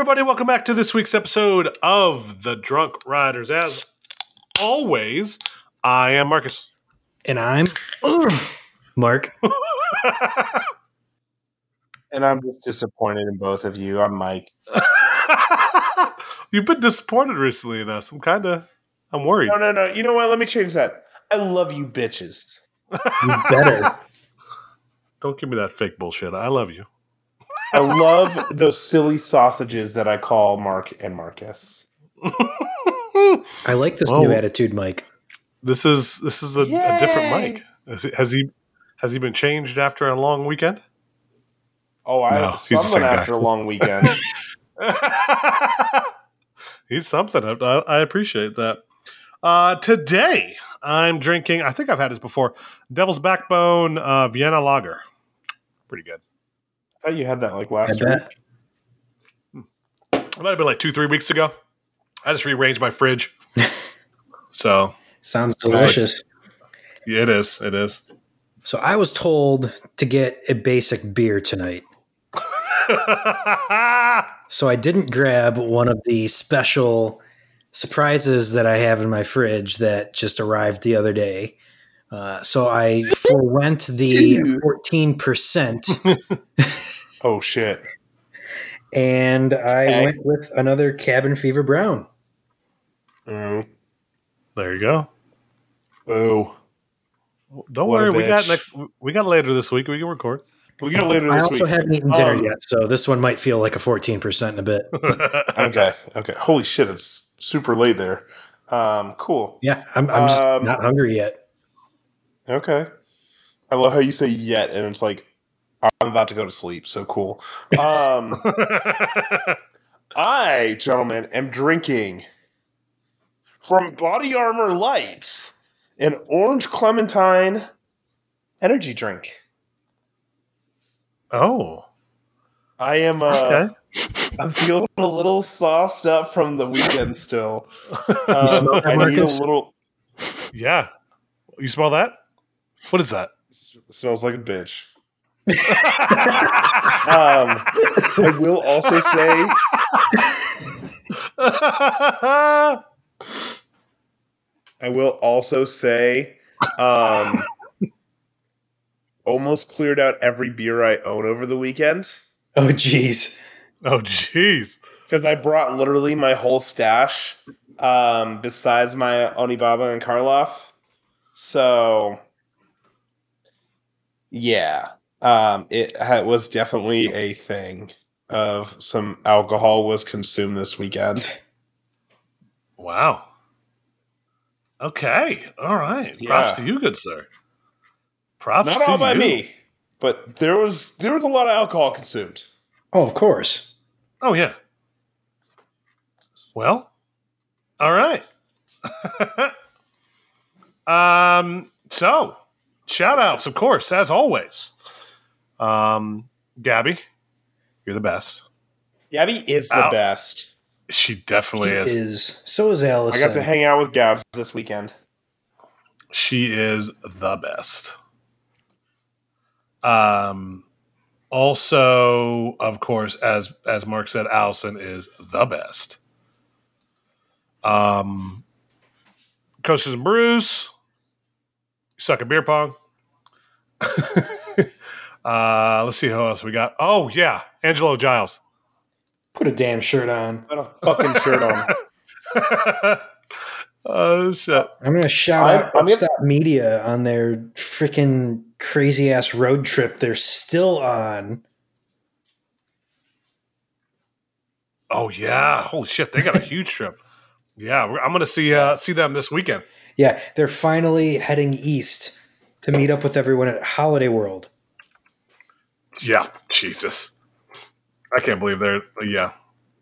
everybody. Welcome back to this week's episode of The Drunk Riders. As always, I am Marcus. And I'm Mark. And I'm just disappointed in both of you. I'm Mike. You've been disappointed recently in us. I'm kind of, I'm worried. No, no, no. You know what? Let me change that. I love you, bitches. You better. Don't give me that fake bullshit. I love you. I love those silly sausages that I call Mark and Marcus. I like this Well- new attitude, Mike. This is this is a, a different Mike. Has he, has he has he been changed after a long weekend? Oh, I No, he's the something same guy. a long weekend. He's something. I, I appreciate that. Uh, today, I'm drinking. I think I've had this before. Devil's Backbone uh, Vienna Lager. Pretty good. I thought you had that like I last week. bet. It might have been like two, three weeks ago. I just rearranged my fridge. so Sounds delicious. yeah, it is. It is. So I was told to get a basic beer tonight. So I didn't grab one of the special surprises that I have in my fridge that just arrived the other day. Uh, so I forewent the 14% Oh shit! and I Okay. went with another Cabin Fever Brown. Oh. there you go. Oh, Don't What worry. We got next. We got later this week. We can record. we get it later this I also week. haven't eaten dinner Um, yet, so this one might feel like a 14% in a bit. Okay, okay. Holy shit! It's super late there. Um, cool. Yeah, I'm, I'm just Um, not hungry yet. Okay. I love how you say yet, and it's like I'm about to go to sleep. So cool. Um, I, gentlemen, am drinking from Body Armor Lights an orange clementine energy drink. oh, I am. Uh, okay. I'm feeling a little sauced up from the weekend still. Um, smell I need a little. yeah. You smell that? What is that? Smells like a bitch. Um, I will also say I will also say, um, almost cleared out every beer I own over the weekend Oh, jeez. oh, jeez. because I brought literally my whole stash, um, besides my Onibaba and Karloff. So, yeah, um, it ha- was definitely a thing of some alcohol was consumed this weekend. Wow. Okay. All right. Yeah. Props to you, good sir. Props Not to all by you. me, but there was there was a lot of alcohol consumed. Oh, of course. Oh yeah. Well, all right. um. So, shout outs, of course, as always. Um, Gabby, you're the best. Gabby is the Ow. best. She definitely He is. is. So is Alice. I got to hang out with Gabs this weekend. She is the best. Um also, of course, as as Mark said, Allison is the best. Um Coaches and Brews. You suck at beer pong. uh let's see who else we got. Oh yeah, Angelo Giles. Put a damn shirt on. Put a fucking shirt on. oh shit. I'm going to shout I'm- out I'm gonna- Media on their freaking crazy ass road trip they're still on. Oh yeah. Holy shit, they got a huge trip. Yeah, I'm gonna see uh see them this weekend. Yeah, they're finally heading east to meet up with everyone at Holiday World. Yeah, Jesus. I can't believe they're yeah.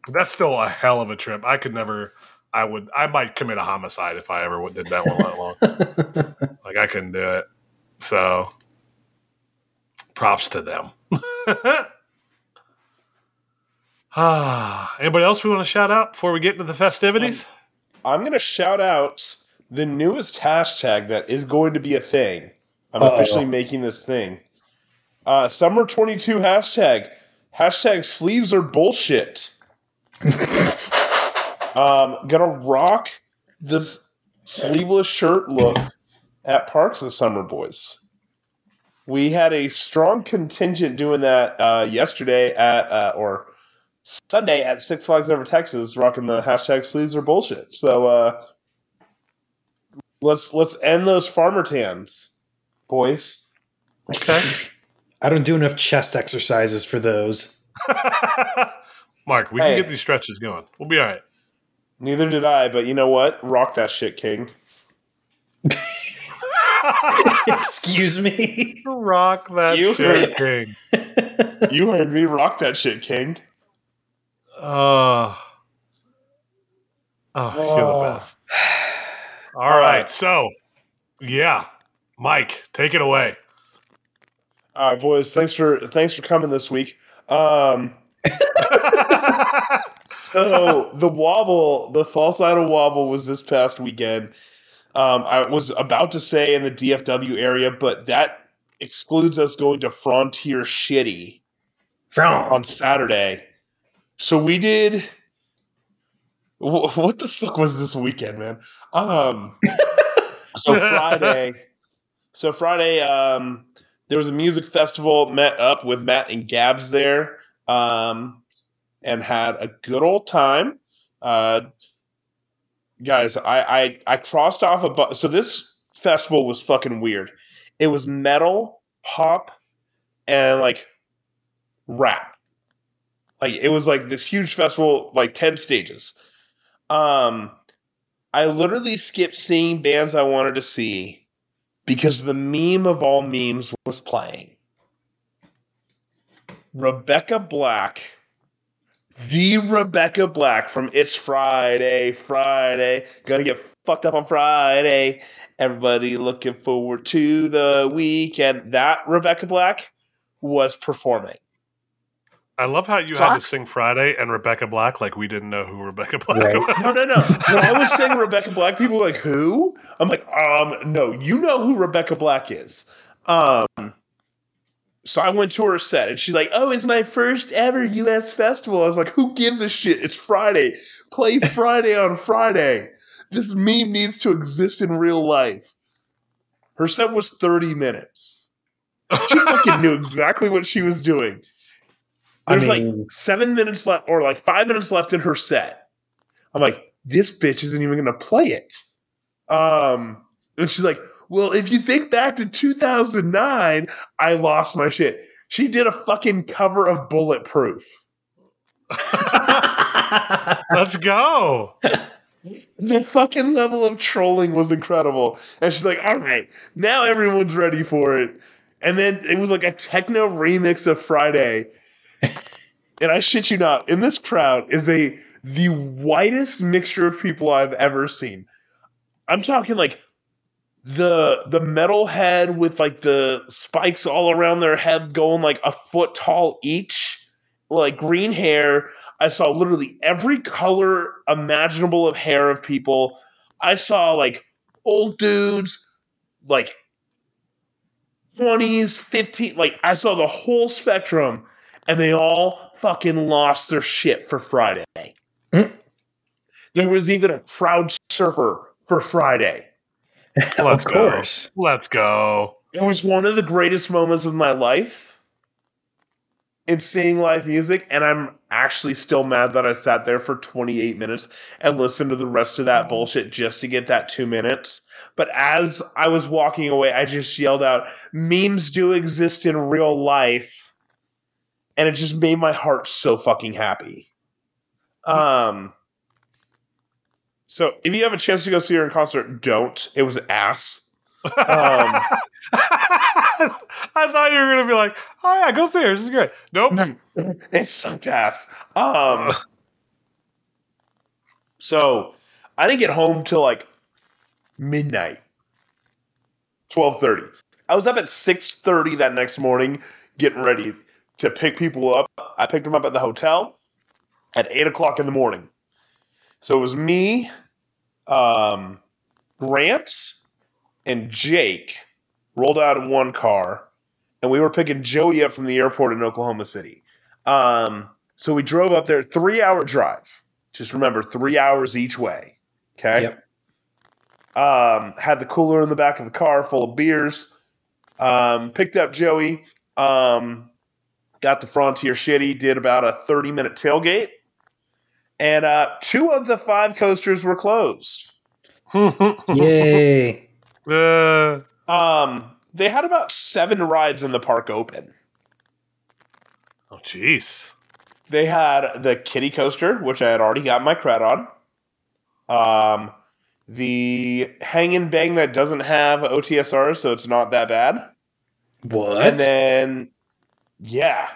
That's still a hell of a trip. I could never I would I might commit a homicide if I ever did that one that long. like I couldn't do it. So props to them. ah, anybody else we want to shout out before we get into the festivities? I'm gonna shout out the newest hashtag that is going to be a thing. I'm Uh-oh. officially making this thing. Uh, summer 22 hashtag. Hashtag sleeves are bullshit. um, gonna rock this sleeveless shirt look at Parks this summer, boys. We had a strong contingent doing that uh, yesterday at uh, or Sunday at Six Flags Over Texas, rocking the hashtag sleeves are bullshit. So uh, let's let's end those farmer tans, boys. Okay. I don't do enough chest exercises for those. Mark, we Hey. can get these stretches going. We'll be all right. Neither did I, but you know what? Rock that shit, King. Excuse me. Rock that You shit, King. You heard me rock that shit, King. Oh. Oh, you're the ah. best. All right. So, yeah. Mike, take it away. All right, boys. Thanks for thanks for coming this week. Um, so the wobble, the false idol wobble, was this past weekend. Um, I was about to say in the DFW area, but that excludes us going to Frontier Shitty From on Saturday. So we did. wh- What the fuck was this weekend, man? Um, so Friday, so Friday, um, there was a music festival. Met up with Matt and Gabs there, um, and had a good old time. Uh, guys, I I, I crossed off a bu- so this festival was fucking weird. It was metal, pop, and like rap. Like it was like this huge festival, like ten stages. Um, I literally skipped seeing bands I wanted to see because the meme of all memes was playing. Rebecca Black, the Rebecca Black from It's Friday, Friday, gonna get fucked up on Friday. Everybody looking forward to the weekend. That Rebecca Black was performing. I love how you So had to sing Friday and Rebecca Black like we didn't know who Rebecca Black Right. was. No, no, no. When I was saying Rebecca Black, people were like, who? I'm like, um, no, you know who Rebecca Black is. Um, so I went to her set and she's like, oh, it's my first ever US festival. I was like, who gives a shit? It's Friday. Play Friday on Friday. This meme needs to exist in real life. Her set was 30 minutes. She fucking knew exactly what she was doing. I There's mean- like seven minutes left, or like five minutes left in her set. I'm like, this bitch isn't even gonna play it. Um, and she's like, well, if you think back to 2009, I lost my shit. She did a fucking cover of Bulletproof. Let's go. The fucking level of trolling was incredible. And she's like, all right, now everyone's ready for it. And then it was like a techno remix of Friday. And I shit you not, in this crowd is a the whitest mixture of people I've ever seen. I'm talking like the the metal head with like the spikes all around their head going like a foot tall each, like green hair. I saw literally every color imaginable of hair of people. I saw like old dudes, like 20s, 15, like I saw the whole spectrum, and they all fucking lost their shit for Friday. Mm. There was even a crowd surfer for Friday. Let's of go. course. Let's go. It was one of the greatest moments of my life in seeing live music, and I'm actually still mad that I sat there for 28 minutes and listened to the rest of that bullshit just to get that two minutes. But as I was walking away, I just yelled out, Memes do exist in real life. And it just made my heart so fucking happy. Um, so if you have a chance to go see her in concert, don't. It was ass. Um, I thought you were gonna be like, "Oh yeah, go see her. This is great." Nope. it sucked ass. Um, so I didn't get home till like midnight, twelve thirty. I was up at six thirty that next morning, getting ready to pick people up. I picked them up at the hotel at eight o'clock in the morning. So it was me, um, Grant, and Jake rolled out in one car and we were picking Joey up from the airport in Oklahoma City. Um, So we drove up there, three hour drive. Just remember, three hours each way. Okay. Yep. Um, had the cooler in the back of the car full of beers. Um, picked up Joey. Um, got the Frontier Shitty. Did about a thirty minute tailgate, and uh, two of the five coasters were closed. Yay. Uh, Um, they had about seven rides in the park open. oh, jeez. They had the kitty coaster, which I had already got my cred on. Um, the hang and bang that doesn't have OTSR, so it's not that bad. What? And then, yeah,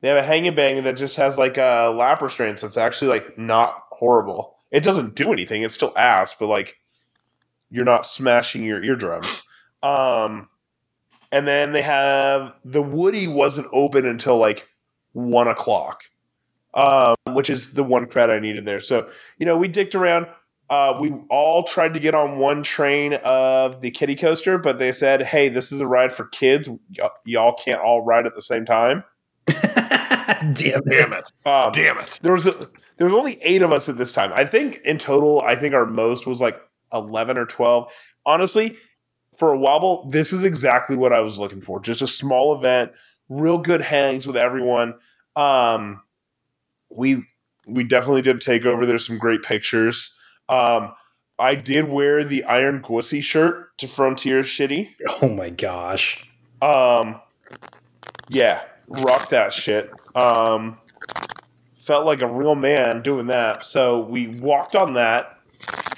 they have a hang and bang that just has like a lap restraint, so it's actually like not horrible. It doesn't do anything; it's still ass, but like you're not smashing your eardrums. Um, and then they have the Woody wasn't open until like one o'clock, um, which is the one credit I needed there. So you know, we dicked around. Uh, we all tried to get on one train of the kiddie coaster, but they said, "Hey, this is a ride for kids. Y- y'all can't all ride at the same time." Damn it. Damn it. Um, Damn it. there was a, there was only eight of us at this time. I think in total, I think our most was like eleven or twelve. Honestly, for a wobble, this is exactly what I was looking for. Just a small event, real good hangs with everyone. Um, we we definitely did take over. There's some great pictures. Um, I did wear the Iron Gwazi shirt to Frontier Shitty. Oh my gosh. Um, yeah, rock that shit. Um, felt like a real man doing that. So we walked on that,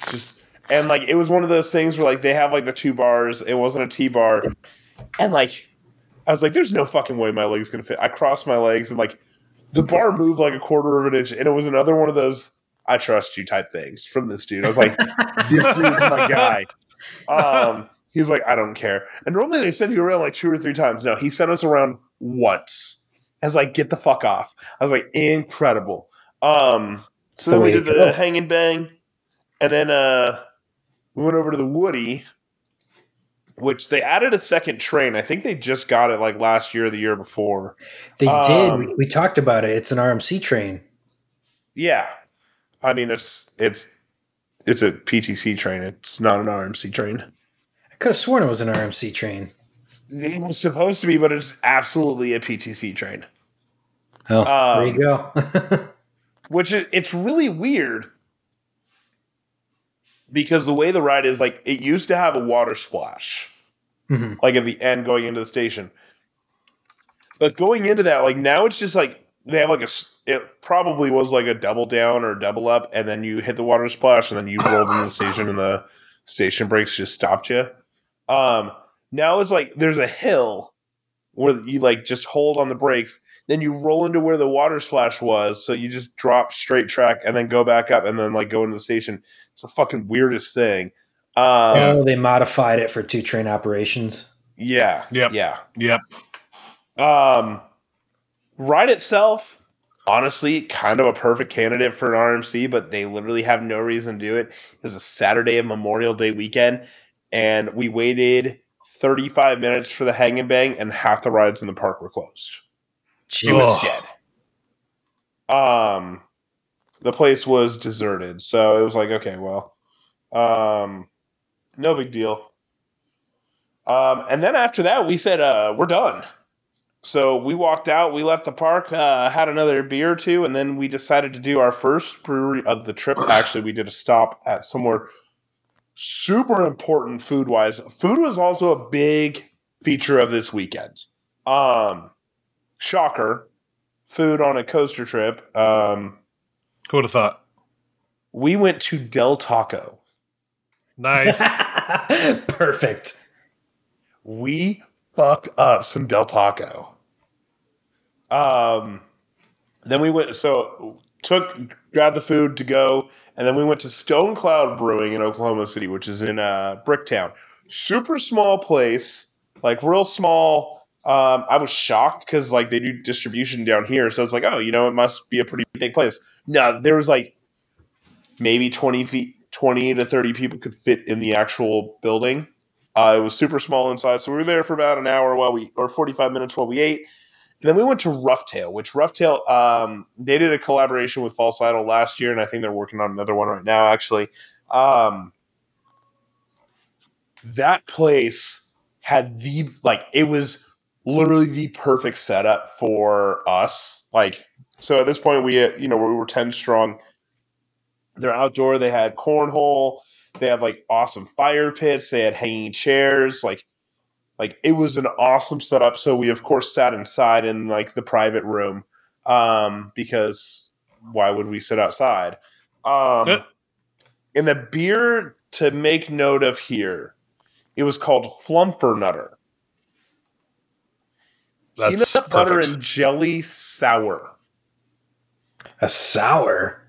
just and like it was one of those things where like they have like the two bars. It wasn't a T bar, and like I was like, "There's no fucking way my leg's gonna fit." I crossed my legs and like the bar moved like a quarter of an inch, and it was another one of those "I trust you" type things from this dude. I was like, "This dude's my guy." Um, he's like, I don't care. And normally they send you around like two or three times. No, he sent us around once. I was like, get the fuck off. I was like, incredible. Um, so then we did the go. hang and bang, and then uh, we went over to the Woody, which they added a second train. I think they just got it like last year or the year before. They Um, did. We, we talked about it. It's an RMC train. Yeah, I mean it's it's it's a PTC train. It's not an RMC train. I could have sworn it was an RMC train. It was supposed to be, but it's absolutely a PTC train. Oh, there Um, you go. which is, it's really weird because the way the ride is like it used to have a water splash Mhm. like at the end going into the station but going into that like now it's just like they have like a it probably was like a double down or double up and then you hit the water splash and then you rolled into the station and the station brakes just stopped you um now it's like there's a hill where you like just hold on the brakes then you roll into where the water splash was so you just drop straight track and then go back up and then like go into the station it's the fucking weirdest thing um Oh, they modified it for two train operations. yeah Yep. yeah Yep. Um, ride itself, honestly, kind of a perfect candidate for an RMC, but they literally have no reason to do it. It was a Saturday of Memorial Day weekend, and we waited 35 minutes for the hang and bang, and half the rides in the park were closed. It was dead. Um, the place was deserted, so it was like, okay, well, um, no big deal. Um, and then after that, we said, uh, we're done. So we walked out, we left the park, uh, had another beer or two, and then we decided to do our first brewery of the trip. Actually, we did a stop at somewhere super important food wise. Food was also a big feature of this weekend. Um, shocker, food on a coaster trip. Um, Who would have thought? we went to Del Taco. Nice. Perfect. we fucked up some Del Taco. Um, then we went so took grabbed the food to go, and then we went to Stone Cloud Brewing in Oklahoma City, which is in uh, Bricktown. Super small place, like real small. Um, I was shocked because like they do distribution down here, so it's like, oh, you know, it must be a pretty big place. No, there was like maybe twenty feet, twenty to thirty people could fit in the actual building. Uh, it was super small inside, so we were there for about an hour while we, or forty-five minutes while we ate, And then we went to Roughtail, which Roughtail um, they did a collaboration with False Idol last year, and I think they're working on another one right now. Actually, um, that place had the like it was literally the perfect setup for us. Like, so at this point, we uh, you know we were ten strong. They're outdoor. They had cornhole. They had like awesome fire pits. They had hanging chairs. Like, like it was an awesome setup. So we of course sat inside in like the private room, um, because why would we sit outside? Um, Good. and the beer to make note of here, it was called Flumfernutter. That's Peanut butter perfect. and jelly sour. A sour.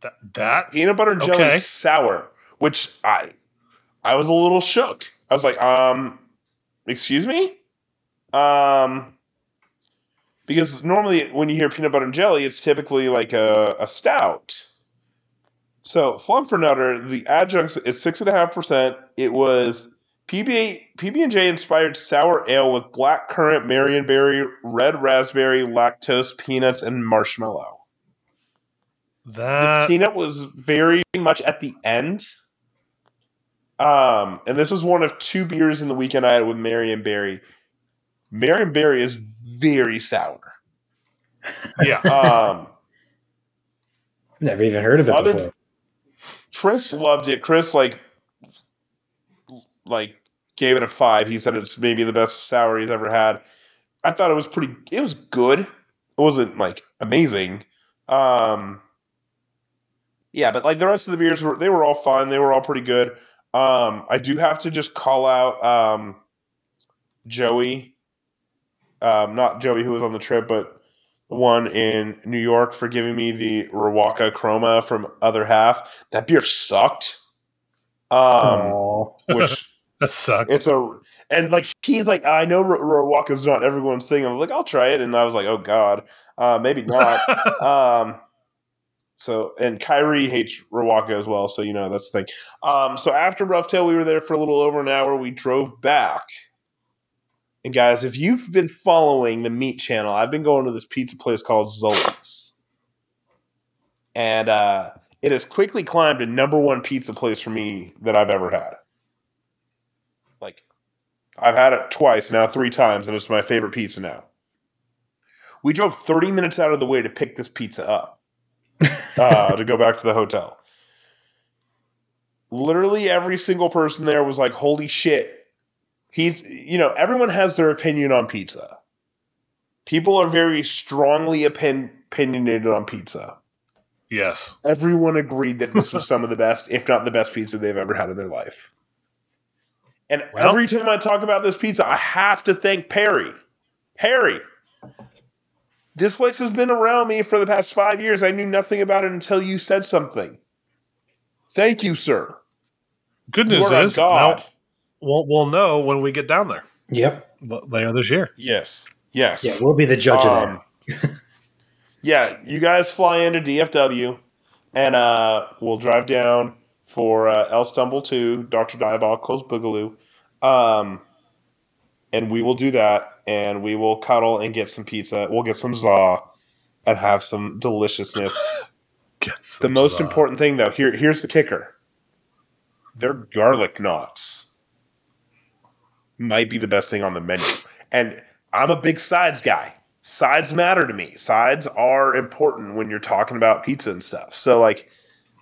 that, that Peanut butter and jelly Okay. sour, which I I was a little shook. I was like, um, excuse me? Um because normally when you hear peanut butter and jelly, it's typically like a, a stout. So Flumfernutter, the adjuncts, it's six and a half percent. It was PB PB and J inspired sour ale with black currant, Marionberry, red raspberry, lactose, peanuts, and marshmallow. The that peanut was very much at the end. Um, and this is one of two beers in the weekend I had with Marionberry. Marion Barry is very sour. yeah. Um, Never even heard of it Other- before. Chris loved it. Chris like like gave it a five. He said it's maybe the best sour he's ever had. I thought it was pretty. It was good. It wasn't like amazing. Um, yeah, but like the rest of the beers were, they were all fine. They were all pretty good. Um, I do have to just call out um, Joey, um, not Joey who was on the trip, but the one in New York for giving me the Riwaka Chroma from Other Half. That beer sucked. Um, which That sucks. it's a and like he's like I know Riwaka's not everyone's thing. I was like I'll try it, and I was like oh god, uh, maybe not. um, so and Kyrie hates Riwaka as well, so you know that's the thing. Um, so after Roughtail, we were there for a little over an hour. We drove back, and guys, if you've been following the Meat Channel, I've been going to this pizza place called Zoli's, and uh, it has quickly climbed to number one pizza place for me that I've ever had. Like, I've had it twice now, three times, and it's my favorite pizza now. We drove 30 minutes out of the way to pick this pizza up uh, to go back to the hotel. Literally every single person there was like, holy shit. He's, you know, everyone has their opinion on pizza. People are very strongly opin- opinionated on pizza. yes. Everyone agreed that this was some of the best, if not the best pizza they've ever had in their life. And Well- every time I talk about this pizza, I have to thank Perry. Perry. This place has been around me for the past five years. I knew nothing about it until you said something. Thank you, sir. Good You news are a is god. now we'll we'll know when we get down there Yep. l- later this year. Yes. Yes. Yeah, we'll be the judge of that. yeah, you guys fly into DFW, and uh, we'll drive down for uh, El Stumble 2, Dr. Diabolical's Boogaloo. Um, and we will do that, and we will cuddle and get some pizza. We'll get some za and have some deliciousness. Get the most za. important thing, though, here here's the kicker. Their garlic knots might be the best thing on the menu. And I'm a big sides guy. Sides matter to me. Sides are important when you're talking about pizza and stuff. So like,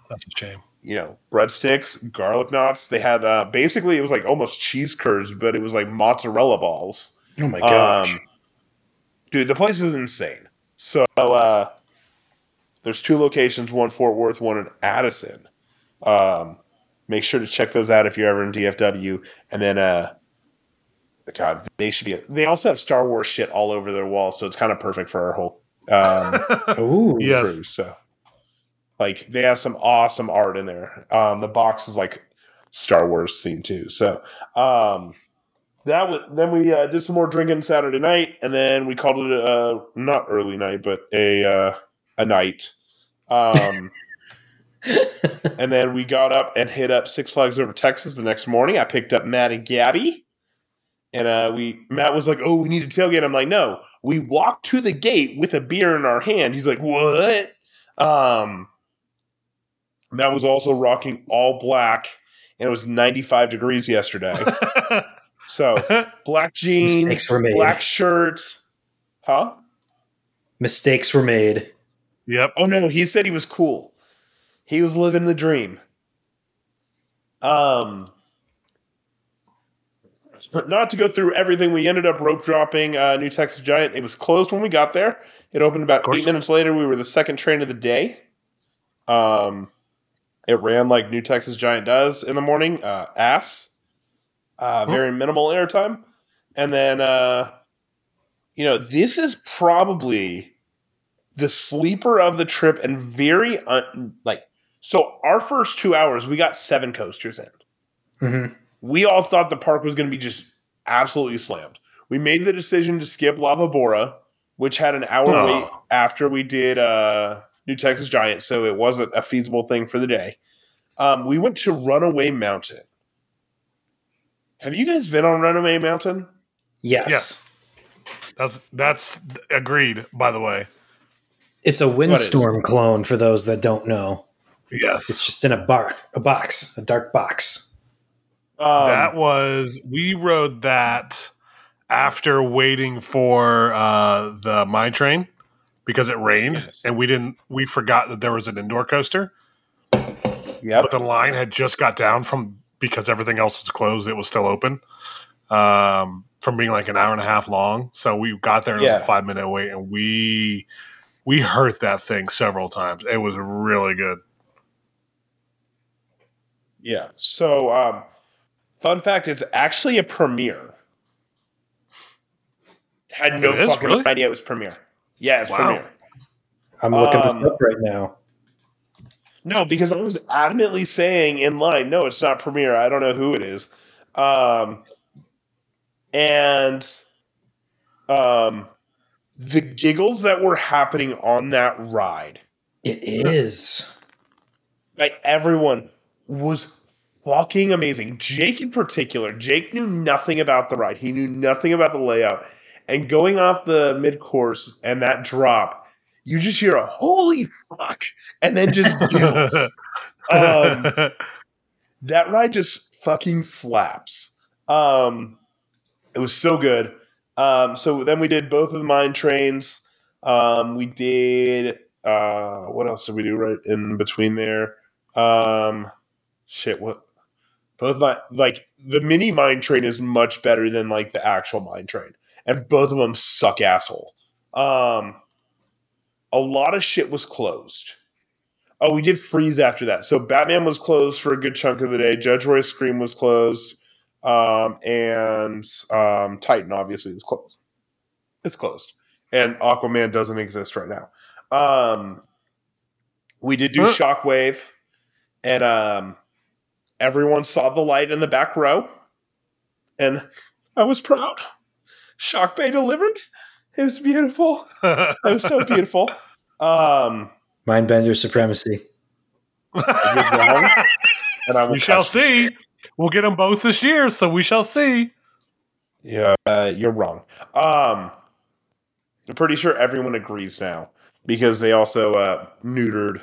That's a shame. you know, breadsticks, garlic knots. They had uh, basically it was like almost cheese curds, but it was like mozzarella balls. Oh my gosh. Um, dude, the place is insane. So uh, there's two locations: one Fort Worth, one in Addison. Um, make sure to check those out if you're ever in DFW. And then, uh, God, they should be. They also have Star Wars shit all over their walls, so it's kind of perfect for our whole um, Ooh. Yes. crew. So, like, they have some awesome art in there. Um, the box is like Star Wars theme too. So, um, that was then we uh, did some more drinking Saturday night, and then we called it a not early night, but a uh, a night. Um, and then we got up and hit up Six Flags Over Texas the next morning. I picked up Matt and Gabby, And uh, we Matt was like, "Oh, we need to tailgate." I'm like, "No." We walked to the gate with a beer in our hand. He's like, "What?" Um, Matt was also rocking all black, and it was 95 degrees yesterday. so black jeans, Mistakes were made. black shirt, huh? Mistakes were made. yep. Oh no, he said he was cool. He was living the dream. Um, but not to go through everything, we ended up rope dropping uh, New Texas Giant. It was closed when we got there. It opened about eight minutes later. We were the second train of the day. Um, it ran like New Texas Giant does in the morning. Uh, ass, uh, very minimal airtime, and then uh, you know this is probably the sleeper of the trip and very un- like so our first two hours we got seven coasters in. Hmm we all thought the park was going to be just absolutely slammed. We made the decision to skip La Vibora which had an hour Oh. wait after we did uh, new texas giant so it wasn't a feasible thing for the day. Um, we went to runaway mountain have you guys been on runaway mountain Yes. Yes. That's that's agreed. By the way, It's a windstorm clone for those that don't know. Yes, it's just in a bar, a box, a dark box. um, that was we rode that after waiting for uh, the mine train because it rained Yes. and we didn't we forgot that there was an indoor coaster Yeah, but the line had just got down from because everything else was closed it was still open um, from being like an hour and a half long so we got there and it was a five minute wait and we we hurt that thing several times it was really good Yeah. So, um, fun fact: it's actually a Premier. Had no It is? fucking Really? idea it was Premier. Yeah, it's Wow. Premier. I'm looking Um, this up right now. No, because I was adamantly saying in line, no, it's not Premier. I don't know who it is. Um, and um, the giggles that were happening on that ride, It is. like everyone was fucking amazing. Jake in particular, Jake knew nothing about the ride. He knew nothing about the layout. And going off the mid course and that drop, you just hear a holy fuck, and then just um, that ride just fucking slaps. Um, it was so good. Um, so then we did both of the mine trains. Um, we did uh, what else did we do right in between there? Um, shit, what? Both my like the mini mine train is much better than like the actual mine train, and both of them suck asshole. Um, a lot of shit was closed. Oh, we did freeze after that. So Batman was closed for a good chunk of the day. Judge Roy Scream was closed, um, and um, Titan obviously is closed. It's closed, and Aquaman doesn't exist right now. Um, we did do Huh. Shockwave, and um, everyone saw the light in the back row, and I was proud. Shockwave delivered. It was beautiful. It was so beautiful. Um, Mindbender supremacy. and I we shall catch- see. We'll get them both this year, so we shall see. Yeah, uh, you're wrong. Um, I'm pretty sure everyone agrees now because they also uh, neutered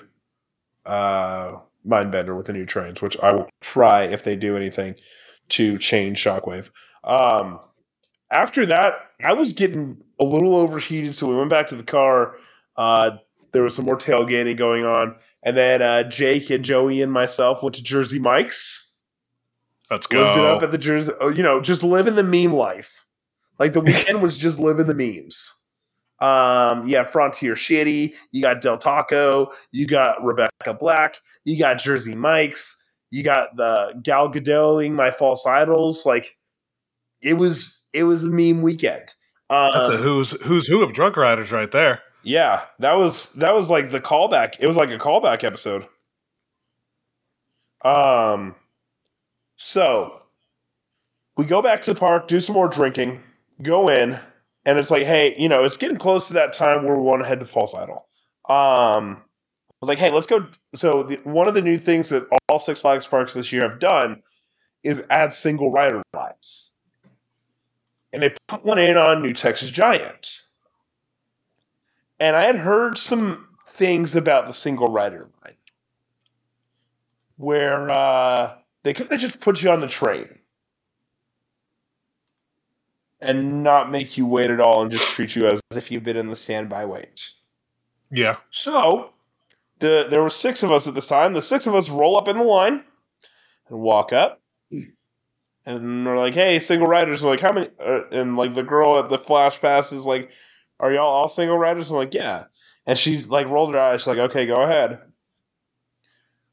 uh, Mindbender with the new trains, which I will try if they do anything to change Shockwave. Um, after that, I was getting a little overheated, so we went back to the car. Uh, there was some more tailgating going on, and then uh, Jake and Joey and myself went to Jersey Mike's Let's lived it up go. at the Jersey. Oh, you know, just living the meme life. Like the weekend was just living the memes. Um, yeah, Frontier Shitty. You got Del Taco. You got Rebecca Black. You got Jersey Mike's. You got the Gal Gadoting my false idols. Like it was, it was a meme weekend. Um, That's a who's who's who of drunk riders right there. yeah, that was that was like the callback. It was like a callback episode. Um so we go back to the park, do some more drinking, go in, and it's like, hey, you know, it's getting close to that time where we want to head to False Idol. Um I was like, hey, let's go. So the, one of the new things that all Six Flags parks this year have done is add single rider rides. And they put one in on New Texas Giant. And I had heard some things about the single rider line where uh, they could have just put you on the train and not make you wait at all and just treat you as if you've been in the standby wait. Yeah. So the there were six of us at this time. The six of us roll up in the line and walk up. And we're like, "Hey, single riders!" We're like, "How many?" Uh, and like the girl at the flash pass is like, "Are y'all all single riders?" I'm like, "Yeah." And she like rolled her eyes. She's like, "Okay, go ahead."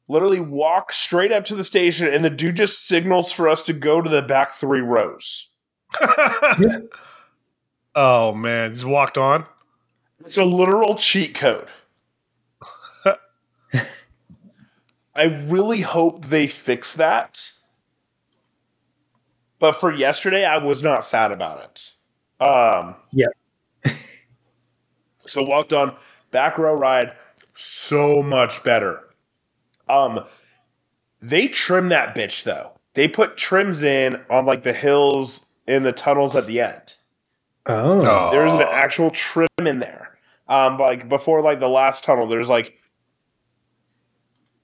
Literally walk straight up to the station, and the dude just signals for us to go to the back three rows. oh man, just walked on. It's a literal cheat code. I really hope they fix that. But for yesterday, I was not sad about it. Um, Yeah. so walked on back row ride, so much better. Um, they trim that bitch though. They put trims in on like the hills in the tunnels at the end. Oh. Oh. There's an actual trim in there. Um, like before, like the last tunnel, there's like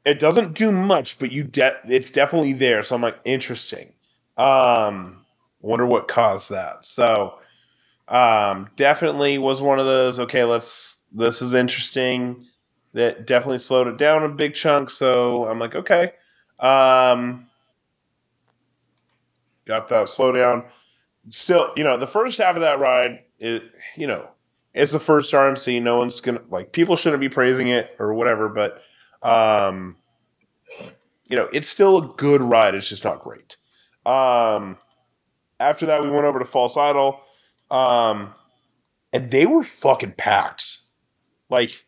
it doesn't do much, but you de- it's definitely there. So I'm like, interesting. Um, wonder what caused that. So, um, definitely was one of those. Okay, let's. This is interesting. That definitely slowed it down a big chunk. So I'm like, okay. Um, got that slow down. Still, you know, the first half of that ride, it, you know, it's the first RMC. No one's gonna like. People shouldn't be praising it or whatever, but um, you know, it's still a good ride. It's just not great. Um, after that, we went over to False Idol, um, and they were fucking packed. Like,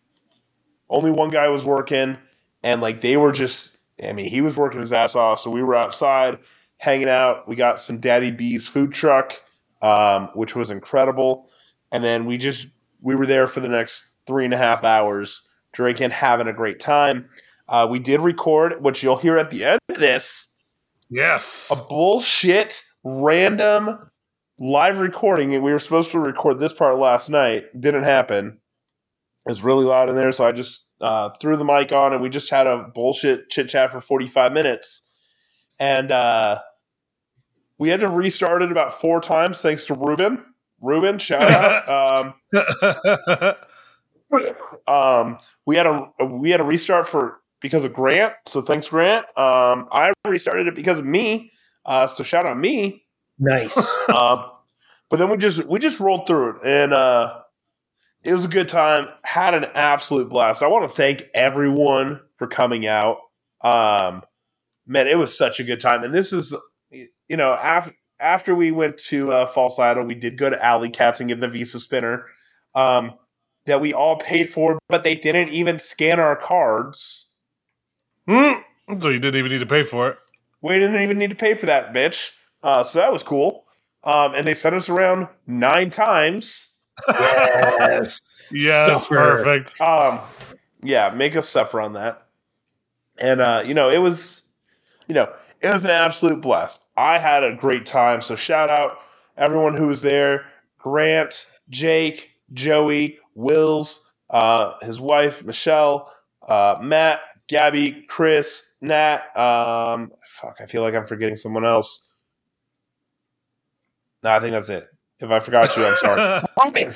only one guy was working, and like they were just. I mean, he was working his ass off, so we were outside hanging out. We got some Daddy B's food truck, um, which was incredible, and then we just we were there for the next three and a half hours, drinking, having a great time. Uh, we did record, which you'll hear at the end of this, Yes. a bullshit random live recording. And we were supposed to record this part last night. Didn't happen. It was really loud in there, so I just uh, threw the mic on and we just had a bullshit chit chat for 45 minutes. And uh, we had to restart it about four times thanks to Ruben. Ruben, shout out. Um, um, we had a we had a restart for because of Grant. So thanks, Grant. Um, I restarted it because of me. Uh, so shout out me. Nice. Um, but then we just we just rolled through it, and uh, it was a good time. Had an absolute blast. I want to thank everyone for coming out. Um, man, it was such a good time, and this is you know after after we went to uh, False Idol, we did go to Alley Cats and get the Visa spinner. Um, that we all paid for, but they didn't even scan our cards. Hmm. So you didn't even need to pay for it. We didn't even need to pay for that, bitch. Uh, so that was cool. Um, and they sent us around nine times. yes. Yes, Suffer. perfect. Um, yeah, make us suffer on that. And uh, you know, it was, you know, it was an absolute blast. I had a great time. So shout out everyone who was there: Grant, Jake, Joey, Wills, uh, his wife Michelle, uh, Matt, Gabby, Chris, Nat. Um, fuck, I feel like I'm forgetting someone else. No, I think that's it. If I forgot you, I'm sorry. Ruben.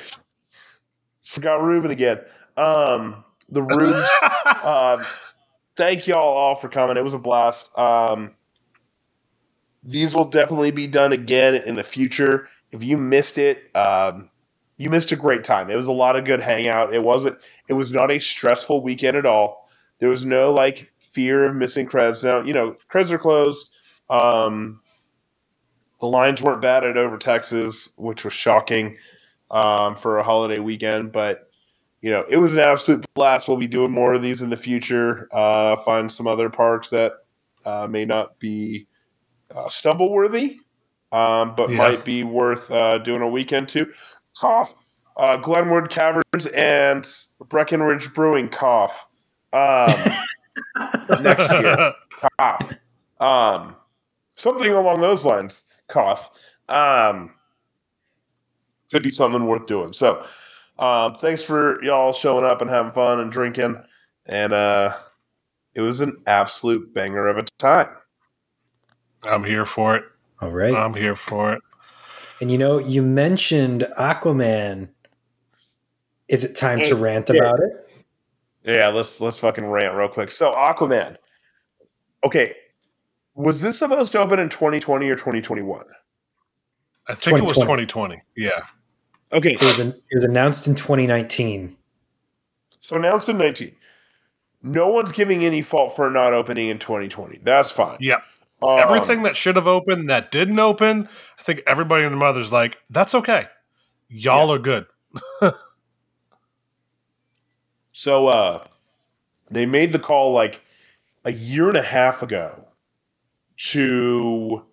Forgot Ruben again. Um, the Rubes. um, thank y'all all for coming. It was a blast. Um, these will definitely be done again in the future. If you missed it, um, you missed a great time. It was a lot of good hangout. It wasn't. It was not a stressful weekend at all. There was no like fear of missing creds. Now you know creds are closed. Um, the lines weren't bad at Over Texas, which was shocking um, for a holiday weekend. But you know, it was an absolute blast. We'll be doing more of these in the future. Uh, find some other parks that uh, may not be uh, stumble worthy, um, but Yeah. might be worth uh, doing a weekend too. Cough. Uh, Glenwood Caverns and Breckenridge Brewing. Cough. Um, next year. Cough. Um, something along those lines. Cough. Um, could be something worth doing. So, um, thanks for y'all showing up and having fun and drinking. And uh, it was an absolute banger of a time. I'm here for it. All right. I'm here for it. and you know, you mentioned Aquaman. Is it time to rant about it? Yeah, let's let's fucking rant real quick. So Aquaman. Okay. Was this supposed to open in 2020 or 2021? I think it was 2020. 2020. Yeah. Okay. It was, an, it was announced in 2019. So announced in 19. No one's giving any fault for not opening in 2020. That's fine. Yeah. Um, Everything that should have opened that didn't open, I think everybody and the mother's like, that's okay. Y'all are good. So uh they made the call like a year and a half ago to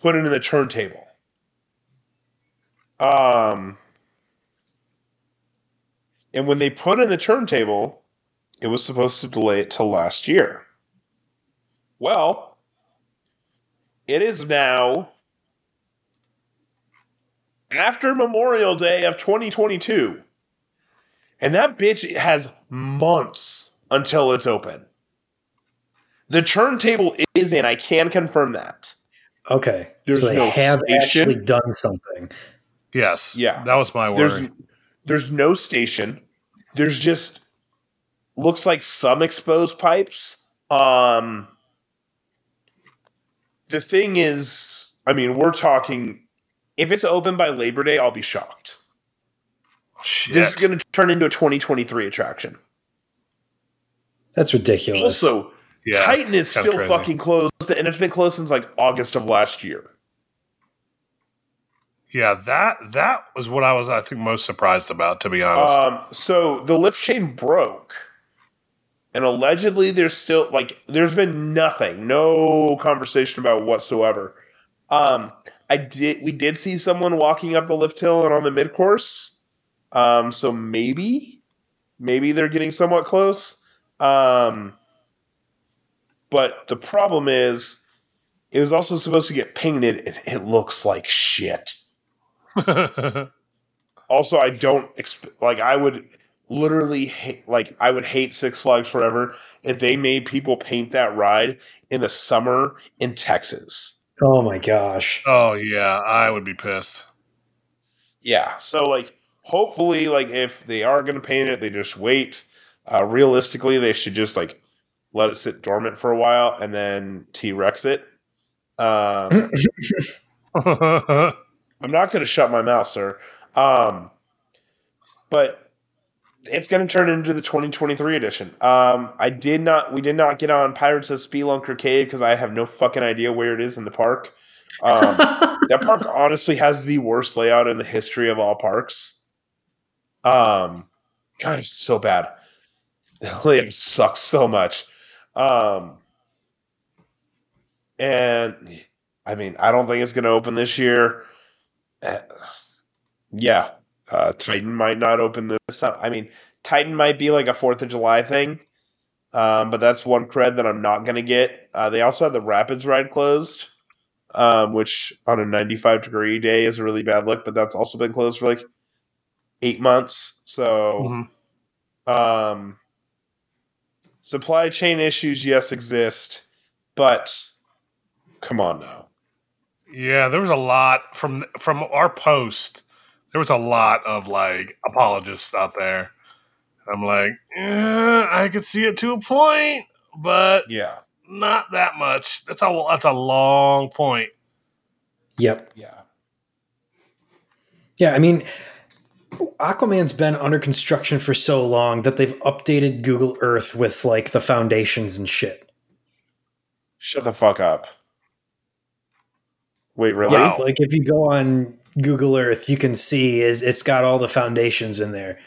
put it in the turntable. Um and when they put in the turntable, it was supposed to delay it till last year. Well, it is now after Memorial Day of 2022. And that bitch has months until it's open. The turntable is in. I can confirm that. Okay. There's so they no have station? actually done something. Yes. Yeah. That was my There's worry. there's no station. There's just looks like some exposed pipes. Um the thing is, I mean, we're talking if it's open by Labor Day, I'll be shocked. Shit. This is going to turn into a 2023 attraction. That's ridiculous. Also, yeah. Titan is still crazy. fucking closed, and it's been closed since like August of last year. Yeah, that that was what I was I think most surprised about, to be honest. Um, so the lift chain broke, and allegedly there's still like there's been nothing, no conversation about whatsoever. Um, I did we did see someone walking up the lift hill and on the mid course. Um, so maybe maybe they're getting somewhat close. Um, but the problem is, it was also supposed to get painted, and it looks like shit. also i don't exp- like i would literally hate like i would hate six flags forever if they made people paint that ride in the summer in texas oh my gosh. oh yeah, I would be pissed. yeah so like hopefully like if they are going to paint it they just wait uh, realistically they should just like let it sit dormant for a while and then t-rex it um, I'm not going to shut my mouth, sir. Um, but it's going to turn into the 2023 edition. Um, I did not. We did not get on Pirates of Speelunker Cave because I have no fucking idea where it is in the park. Um, that park honestly has the worst layout in the history of all parks. Um, God, it's so bad. The layout sucks so much. Um, and I mean, I don't think it's going to open this year. Uh, yeah, uh, Titan might not open this. I mean, Titan might be like a Fourth of July thing, um, but that's one cred that I'm not going to get. Uh, they also have the Rapids ride closed, um, which on a 95 degree day is a really bad look, but that's also been closed for like eight months. So, Mhm. um, supply chain issues, yes, exist, but come on now. Yeah, there was a lot from from our post. There was a lot of like apologists out there. I'm like, yeah, I could see it to a point, but Yeah, not that much. That's a that's a long point. Yep. yeah. Yeah, I mean, Aquaman's been under construction for so long that they've updated Google Earth with like the foundations and shit. Shut the fuck up. Wait, really? Yeah, Wow. like if you go on Google Earth, you can see is it's got all the foundations in there.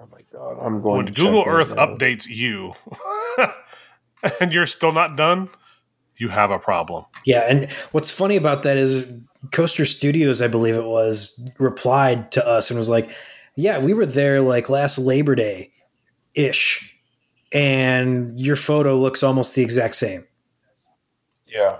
Oh my god, I'm going. When to Google Earth now. updates you, and you're still not done, you have a problem. Yeah, and what's funny about that is Coaster Studios, I believe it was, replied to us and was like, "Yeah, we were there like last Labor Day ish, and your photo looks almost the exact same." Yeah.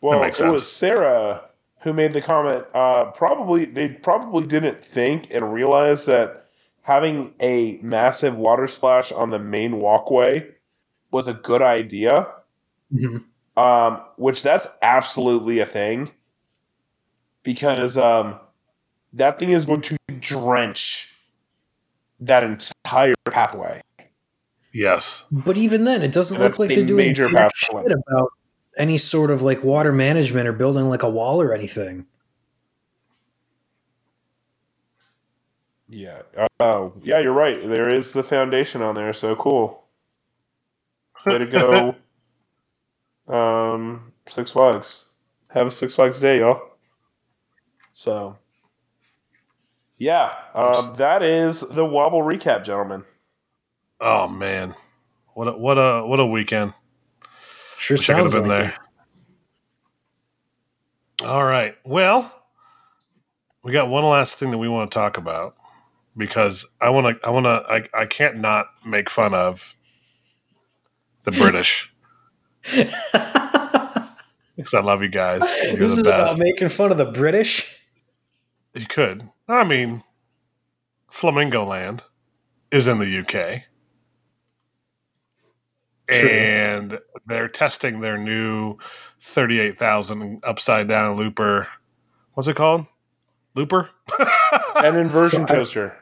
Well, makes it was. Sarah who made the comment. Uh, probably they probably didn't think and realize that having a massive water splash on the main walkway was a good idea. Mhm. Um, which that's absolutely a thing because um, that thing is going to drench that entire pathway. Yes. But even then, it doesn't And look like they're doing major pathway. shit about any sort of like water management or building like a wall or anything. Yeah. Oh, yeah, you're right. There is the foundation on there. So cool. Way to go. um, Six Flags. Have a Six Flags day, y'all. So, yeah, um, that is the wobble recap, gentlemen. Oh man, what a what a what a weekend! Sure Wish I could have sounds been like there. All right. Well, we got one last thing that we want to talk about because I want to. I want to. I, I can't not make fun of the British because I love you guys. You're this the is best. about making fun of the British. You could. I mean, Flamingo Land is in the UK. True. And they're testing their new 38,000 upside down looper. What's it called? Looper? An inversion So I- coaster.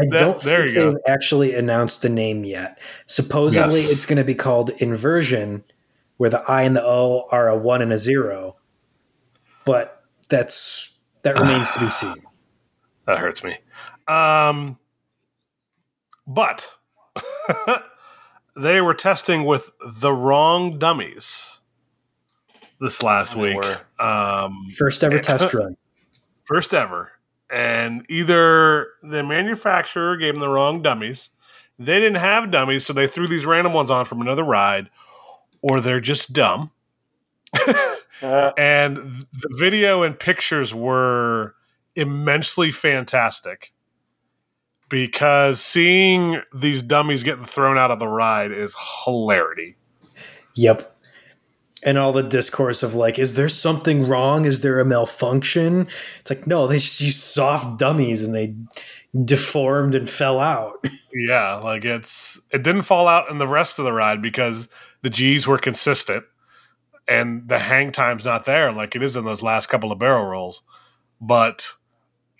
I That- don't there think you they've actually announced a name yet. Supposedly, Yes. it's going to be called Inversion, where the I and the O are a one and a zero. But that's that remains to be seen. that hurts me. Um, but they were testing with the wrong dummies this last They week. Um, First ever test run. first ever. And either the manufacturer gave them the wrong dummies, they didn't have dummies, so they threw these random ones on from another ride, or they're just dumb. Uh, And the video and pictures were immensely fantastic because seeing these dummies getting thrown out of the ride is hilarity. Yep. And all the discourse of like, is there something wrong? Is there a malfunction? It's like, no, they just use soft dummies and they deformed and fell out. Yeah, like it's it didn't fall out in the rest of the ride because the G's were consistent and the hang time's not there like it is in those last couple of barrel rolls. But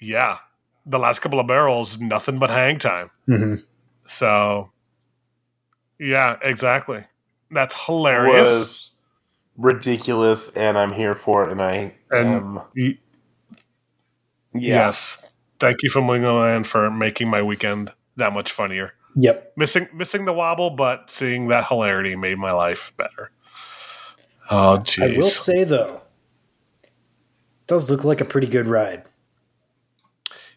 yeah, the last couple of barrels, nothing but hang time. Mhm. So yeah, exactly. That's hilarious. was ridiculous, and I'm here for it. And I And am, Y- yeah, Yes. Thank you, Flamingo Land, for making my weekend that much funnier. Yep. Missing missing the wobble, but seeing that hilarity made my life better. Oh I will say though, it does look like a pretty good ride.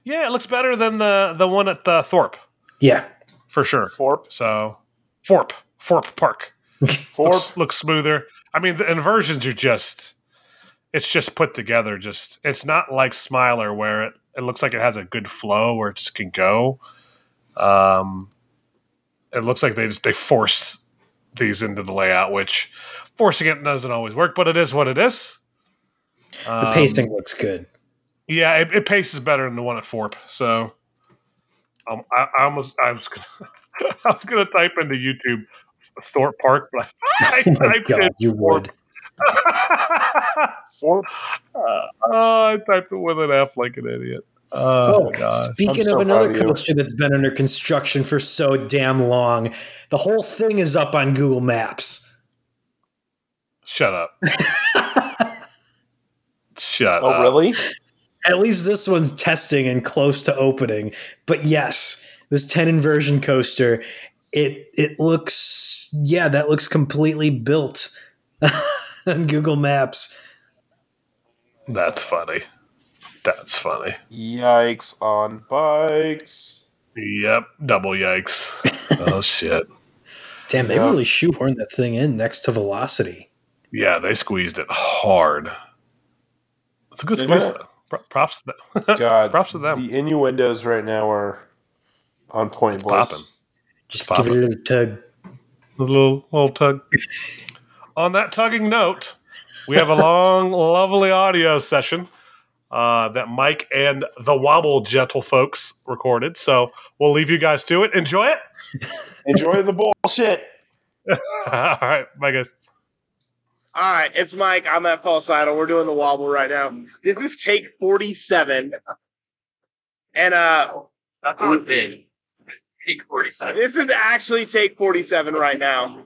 Yeah, it looks better than the the one at the Thorpe Yeah. for sure. Forp, So Thorpe, Thorpe Park Forp, looks, looks smoother. I mean, the inversions are just it's just put together. Just it's not like Smiler where it, it looks like it has a good flow where it just can go. Um, it looks like they just they forced these into the layout, which forcing it doesn't always work, but it is what it is. The Um, pacing looks good. Yeah, it, it paces better than the one at Forp. So, um, I, I almost I was gonna I was gonna type into YouTube Thorpe Park, but I, Oh typed god, in you would. Forp. oh, I typed it with an F like an idiot. Oh, Oh, speaking so of another coaster that's been under construction for so damn long, the whole thing is up on Google Maps. Shut up! Shut up. Oh, up! really? At least this one's testing and close to opening. But yes, this 10 inversion coaster, it it looks yeah, that looks completely built on Google Maps. That's funny. That's funny. Yikes on bikes. Yep, double yikes. oh shit! Damn, they Yeah. really shoehorned that thing in next to Velocity. Yeah, they squeezed it hard. It's a good They squeeze. did. though. Pro- Props to them. God, Props to them. The innuendos right now are on point. boys. popping. Just Pop give it a little tug. A little little tug. On that tugging note, we have a long, lovely audio session uh, that Mike and the Wobble Gentle folks recorded. So we'll leave you guys to it. Enjoy it. Enjoy the bullshit. All right, bye guys. All right, it's Mike. I'm at False Idol. We're doing the wobble right now. This is take 47. And uh That's big. Take 47. this is actually take 47 right now.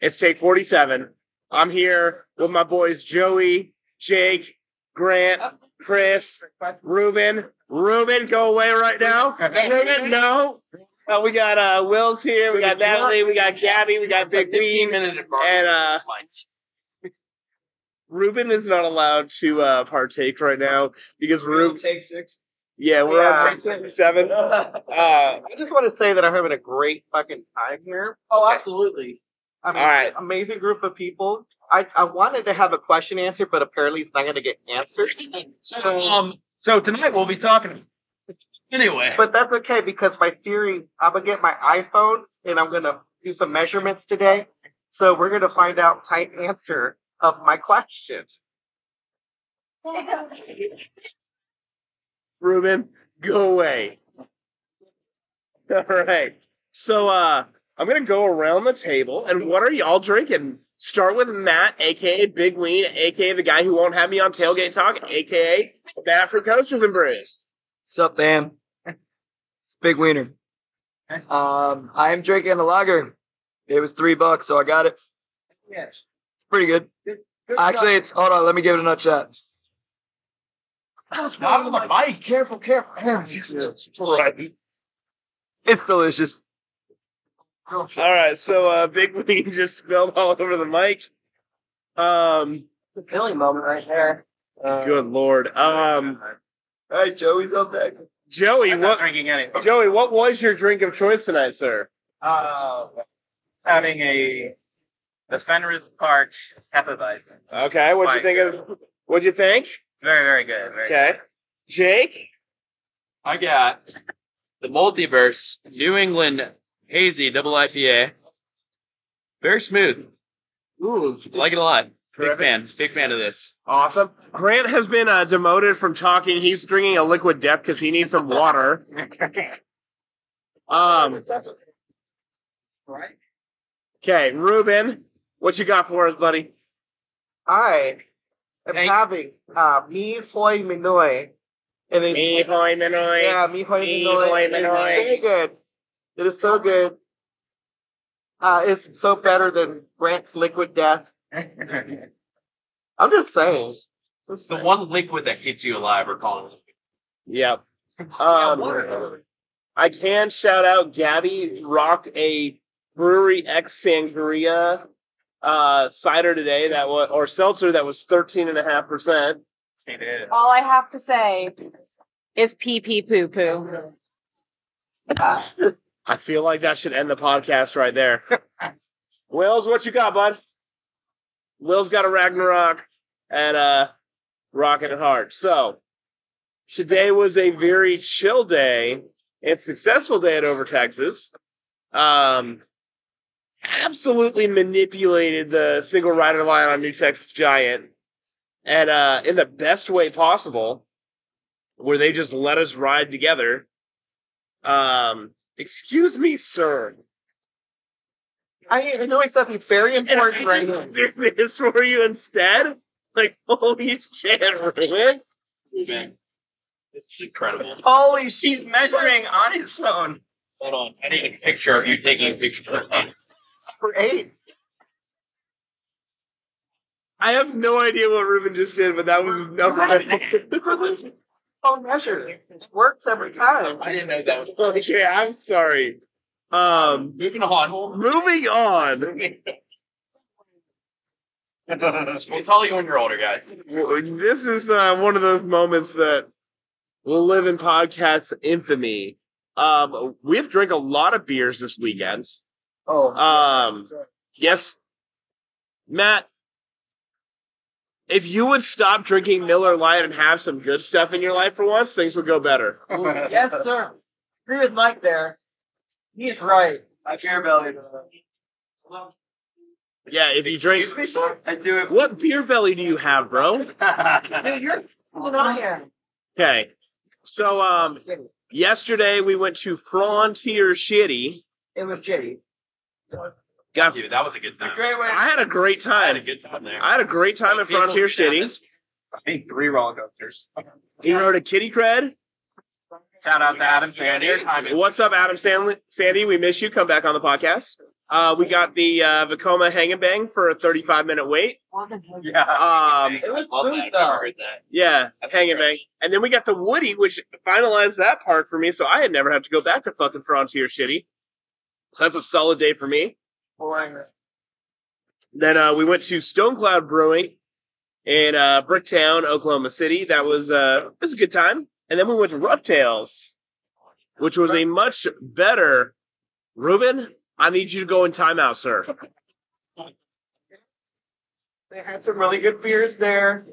It's take 47. I'm here with my boys Joey, Jake, Grant, Chris, Ruben. Ruben, go away right now. Ruben, no. Uh, we got uh Will's here, we got Natalie, we got Gabby, we got Big 15 Bean. minute and, uh, Ruben is not allowed to uh partake right now because Ruben take six. Yeah, we're Yeah. on take seven. Uh I just want to say that I'm having a great fucking time here. Oh, absolutely. I mean, All right. amazing group of people. I, I wanted to have a question answered, but apparently it's not going to get answered. So, um, so tonight we'll be talking. Anyway, But that's okay because my theory, I'm gonna get my iPhone and I'm gonna do some measurements today. So we're gonna find out type answer of my question. Ruben, go away. All right. So uh I'm gonna go around the table and what are y'all drinking? Start with Matt, aka Big Ween, aka the guy who won't have me on tailgate talk, aka Bad for Coasters and Brews. Sup, fam? It's Big Wiener. Um, I'm drinking a lager. It was three bucks, so I got it. yes. It's pretty good. Actually, it's hold on. Let me give it a nut shot. Not on the mic. Careful, careful. Right. It's delicious. All right, so uh Big Ween just spilled all over the mic. Um The Philly moment right there. good lord. Um Hey, Joey's up there. Joey, I'm not what drinking any. Joey, what was your drink of choice tonight, sir? Uh, having a the Fenris Park Hefeweizen. Okay, what'd you think of what'd you think? Very, very good. Very Okay. Jake? I got the Multiverse New England Hazy Double IPA. Very smooth. Ooh, Like it a lot. Big Terrific. fan. Big fan of this. awesome. Grant has been uh, demoted from talking. He's drinking a liquid death because he needs some water. um. Okay, Ruben, what you got for us, buddy? I am Hey. having uh, Mi Hoi Minoi. And it's, Me, hoi, minoi. yeah, Mi Hoi Mi Minoi. Hoi It is Minoi. so good. It is so good. Uh, it's so better than Grant's Liquid Death. I'm just saying. Just The saying. one liquid that keeps you alive, we're calling it. Yep. Um, I can shout out Gabby rocked a Brewery X Sangria uh, cider today that was or seltzer that was 13 and a half percent. All I have to say is pee pee poo poo. I feel like that should end the podcast right there. Wills, what you got, bud? Will's got a Ragnarok and uh rocking it hard. So today was a very chill day and successful day at Over Texas. Um absolutely manipulated the single rider line on New Texas Giant and uh in the best way possible where they just let us ride together. Um excuse me, sir. I I know it's something very important right now. do this for you instead? Like, holy shit, Ruben. Man, this is incredible. Holy He's shit. measuring on his phone. Hold on. I need a picture of you taking a picture of me. For eight. I have no idea what Ruben just did, but that was no. Phone measure. It works every time. I didn't know that was. okay, I'm sorry. Um, Moving on. moving on. we'll tell you when you're older, guys. This is uh, one of those moments that will live in podcast infamy. Um, we've drank a lot of beers this weekend. Oh. Um, yes, Matt. If you would stop drinking Miller Lite and have some good stuff in your life for once, things would go better. yes, sir. Agree with Mike there. He's right. I care about it. Yeah, if you drink. Excuse me, sir? I do it. What beer belly do you have, bro? Dude, you're on here. Okay. So um yesterday we went to Frontier Shitty. It was shitty. Got Dude, that was a good time. Great way. I had a great I had a time. good time there. I had a great time at Frontier Shitty. I think three roller coasters. You rode a kitty cred. Shout out to Adam Sandy. What's up, Adam Stanley? Sandy, we miss you. Come back on the podcast. Uh, we got the uh, Vekoma Hang and Bang for a 35 minute wait. Yeah. Um, It was Love smooth, that. though. I heard that. yeah, That's Hang and. Bang. And then we got the Woody, which finalized that part for me, so I had never had to go back to fucking Frontier Shitty. So that's a solid day for me. Then uh, we went to Stone Cloud Brewing in uh, Bricktown, Oklahoma City. That was uh, it was a good time. And then we went to Roughtails, which was a much better. Ruben, I need you to go in timeout, sir. They had some really good beers there.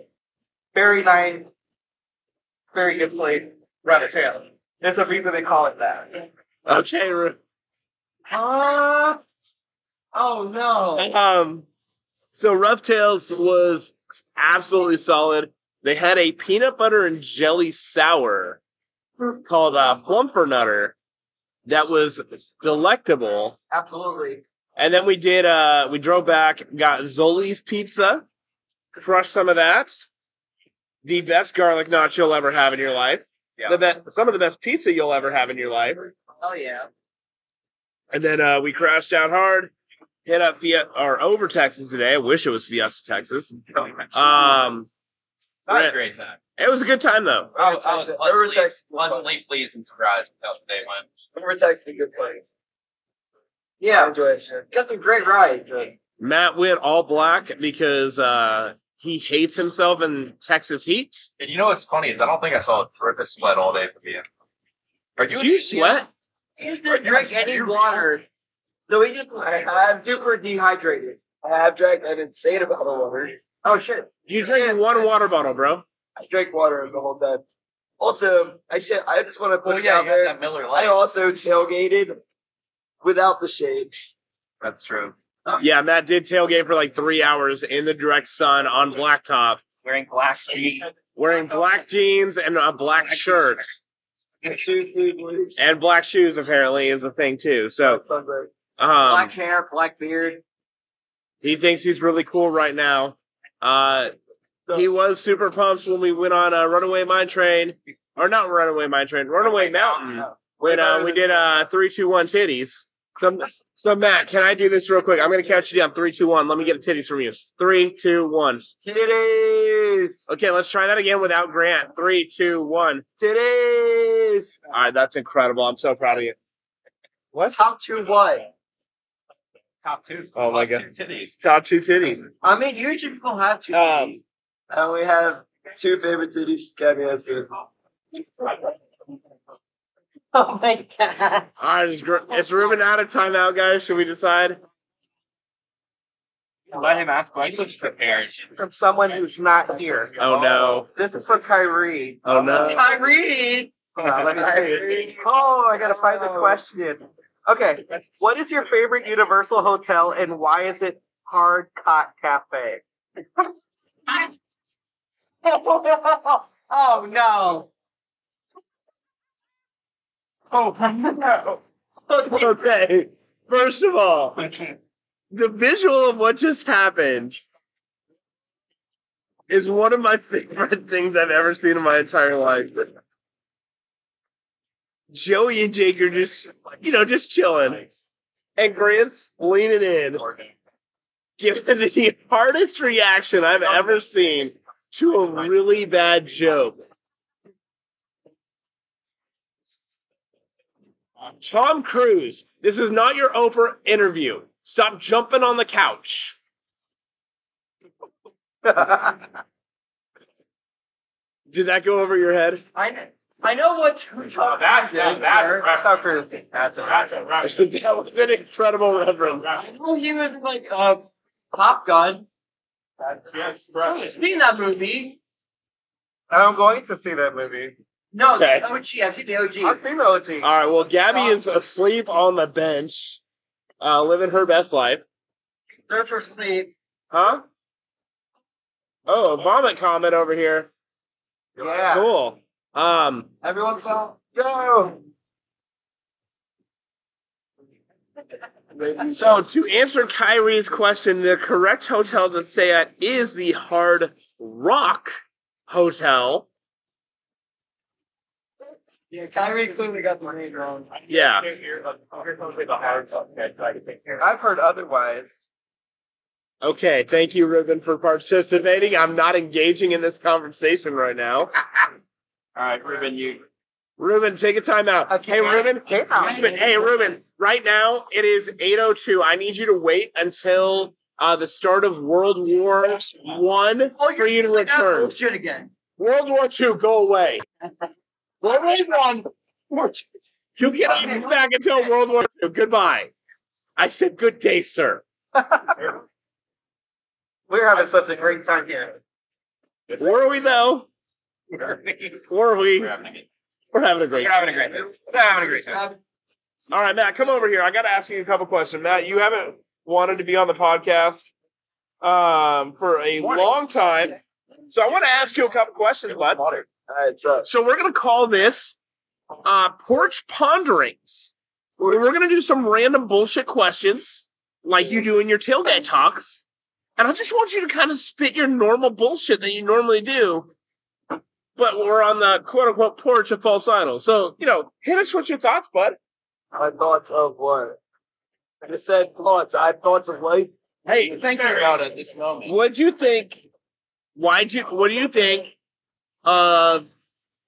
Very nice. Very good place. Rattatail. There's a reason they call it that. Okay. Ru- Uh, oh no. Um, so Roughtails was absolutely solid. They had a peanut butter and jelly sour called uh, Flumfernutter that was delectable. Absolutely. And then we did uh we drove back, got Zoli's pizza, crushed some of that. The best garlic knots you'll ever have in your life. Yeah. The best some of the best pizza you'll ever have in your life. Oh yeah. And then uh we crashed out hard, hit up Fiat or over Texas today. I wish it was Fiesta, Texas. Um That was a great time. it was a good time though. I was, I was Over pleasantly, Texas. pleased and surprised with how the day went. Remember Texas a good place. Yeah, I enjoyed it. Got some great rides. Matt went all black because uh he hates himself in Texas heat. And you know what's funny is I don't think I saw a drip of sweat all day from you. Are Did you sweat? He just didn't drink any water. So he just I, I'm super dehydrated. I have drank an insane amount of water. Oh shit. You drank one water bottle, bro. I drank water the whole time. Also, I should I just want to put Oh it yeah, out there. that Miller I Lite. also tailgated without the shades. That's true. Yeah, Matt did tailgate for like three hours in the direct sun on blacktop, Wearing glass jeans. wearing black jeans and a black shirt. Shoes, dude. And black shoes apparently is a thing too. So Black um hair, black beard. he thinks he's really cool right now. Uh he was super pumped when we went on a runaway mine train. Or not runaway mine train, runaway mountain. When uh we did uh three two one titties. So, so Matt, can I do this real quick? I'm gonna count you down. Three, two, one. Let me get the titties from you. Three, two, one. Titties. Okay, let's try that again without Grant. Three, two, one. Titties. All right, that's incredible. I'm so proud of you. What? Top two what? Top two. Oh my God. two Titties. Top two titties. I mean, usually people have two Um, titties. I only have two favorite titties. Gabby has food. Oh my god. All right, is, is Ruben out of timeout, guys? Should we decide? Let him ask questions prepared. From someone who's not here. Oh no. This is for Kyrie. Oh no. Kyrie. Let me see. Oh, I gotta find the question. Okay. What is your favorite Universal hotel and why is it Hard Cot Cafe? oh no. Oh no. Okay. First of all, the visual of what just happened is one of my favorite things I've ever seen in my entire life. Joey and Jake are just, you know, just chilling. And Grant's leaning in, giving the hardest reaction I've ever seen to a really bad joke. Tom Cruise, this is not your Oprah interview. Stop jumping on the couch. Did that go over your head? I know, I know what you're talking That's about. that's sir. Tom Cruise. That's a that's a reference. that was an incredible reference. I know he was like uh, Top Gun. Yes, I've seen that movie. I'm going to see that movie. No, Okay. the OG. I've seen the OG. I've seen the OG. All right, well, Gabby is asleep on the bench, uh, living her best life. Search for sleep. Huh? Oh, a vomit comment over here. Yeah. Cool. Um, Everyone's going. Go. so to answer Kyrie's question, the correct hotel to stay at is the Hard Rock Hotel. Yeah, Kyrie clearly got the name wrong. Yeah. I've heard otherwise. Okay, thank you, Ruben, for participating. I'm not engaging in this conversation right now. All right, Ruben, you. Ruben, take a time out. Okay. Hey, Ruben. Okay. Ruben. Hey, Ruben. Right now it is 8:02. I need you to wait until uh, the start of World War One Oh, for you to return. bullshit again. World War Two, go away. World War One, War Two. You can't come back until World War Two. Goodbye. I said good day, sir. We're having such a great time here. Were we though? Were we? We're having a. We're having a great. We're having a great time. We're having a great time. All right, Matt, come over here. I got to ask you a couple questions. Matt, you haven't wanted to be on the podcast um, for a long time, so I want to ask you a couple questions, bud. So we're gonna call this uh, porch ponderings. We're we're gonna do some random bullshit questions like you do in your tailgate talks, and I just want you to kind of spit your normal bullshit that you normally do. But we're on the quote unquote porch of false idols. So, you know, hit us with your thoughts, bud. my thoughts of what? I just said thoughts. I have thoughts of life. Hey, Thinking about it at this moment. What'd you think? Why'd you? What do you think of?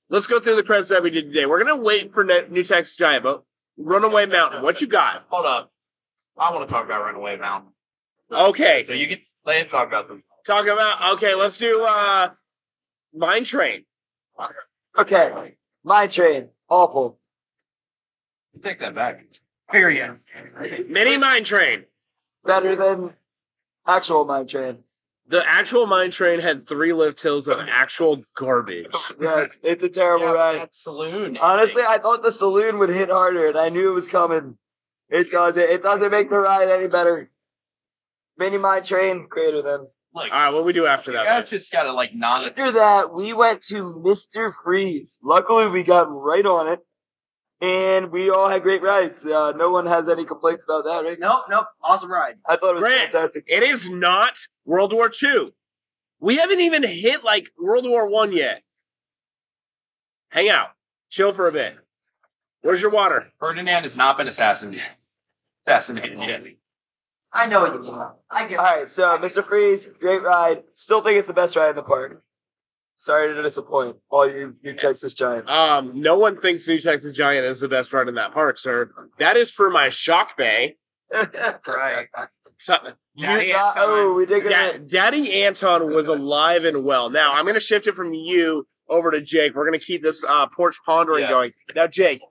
Let's go through the credits that we did today. We're gonna wait for Ne- New Texas Giant, but Runaway Mountain. What you got? Hold up. I want to talk about Runaway Mountain. Okay, So you can let him talk about them. talk about. Okay, let's do uh, Mine Train. Okay, my train, awful. Take that back. Period. Mini Mine Train. Better than actual mine train. The actual Mine Train had three lift hills of actual garbage. Yeah, it's, it's a terrible ride. That saloon. Eh? Honestly, I thought the saloon would hit harder, and I knew it was coming. It doesn't. It doesn't make the ride any better. Mini mine train, greater than. Look, All right, what we do after that? guys then? just gotta like not. After that, we went to Mr. Freeze. Luckily, we got right on it, and we all had great rides. Uh, no one has any complaints about that, right? Nope, nope. Awesome ride. I thought it was Grant, fantastic. It is not World War II. We haven't even hit like World War One yet. Hang out, chill for a bit. Where's your water? Ferdinand has not been assassinated. Assassinated yet. I know what you mean. I get All right, so Mr. Freeze, great ride. Still think it's the best ride in the park. Sorry to disappoint all you, you Texas Giant. Um, no one thinks New Texas Giant is the best ride in that park, sir. That is for my Shockwave. right. So, Daddy you- Uh, oh, we did Da- Daddy Anton was alive and well. Now I'm going to shift it from you over to Jake. We're going to keep this uh, porch pondering Yeah. going. Now, Jake,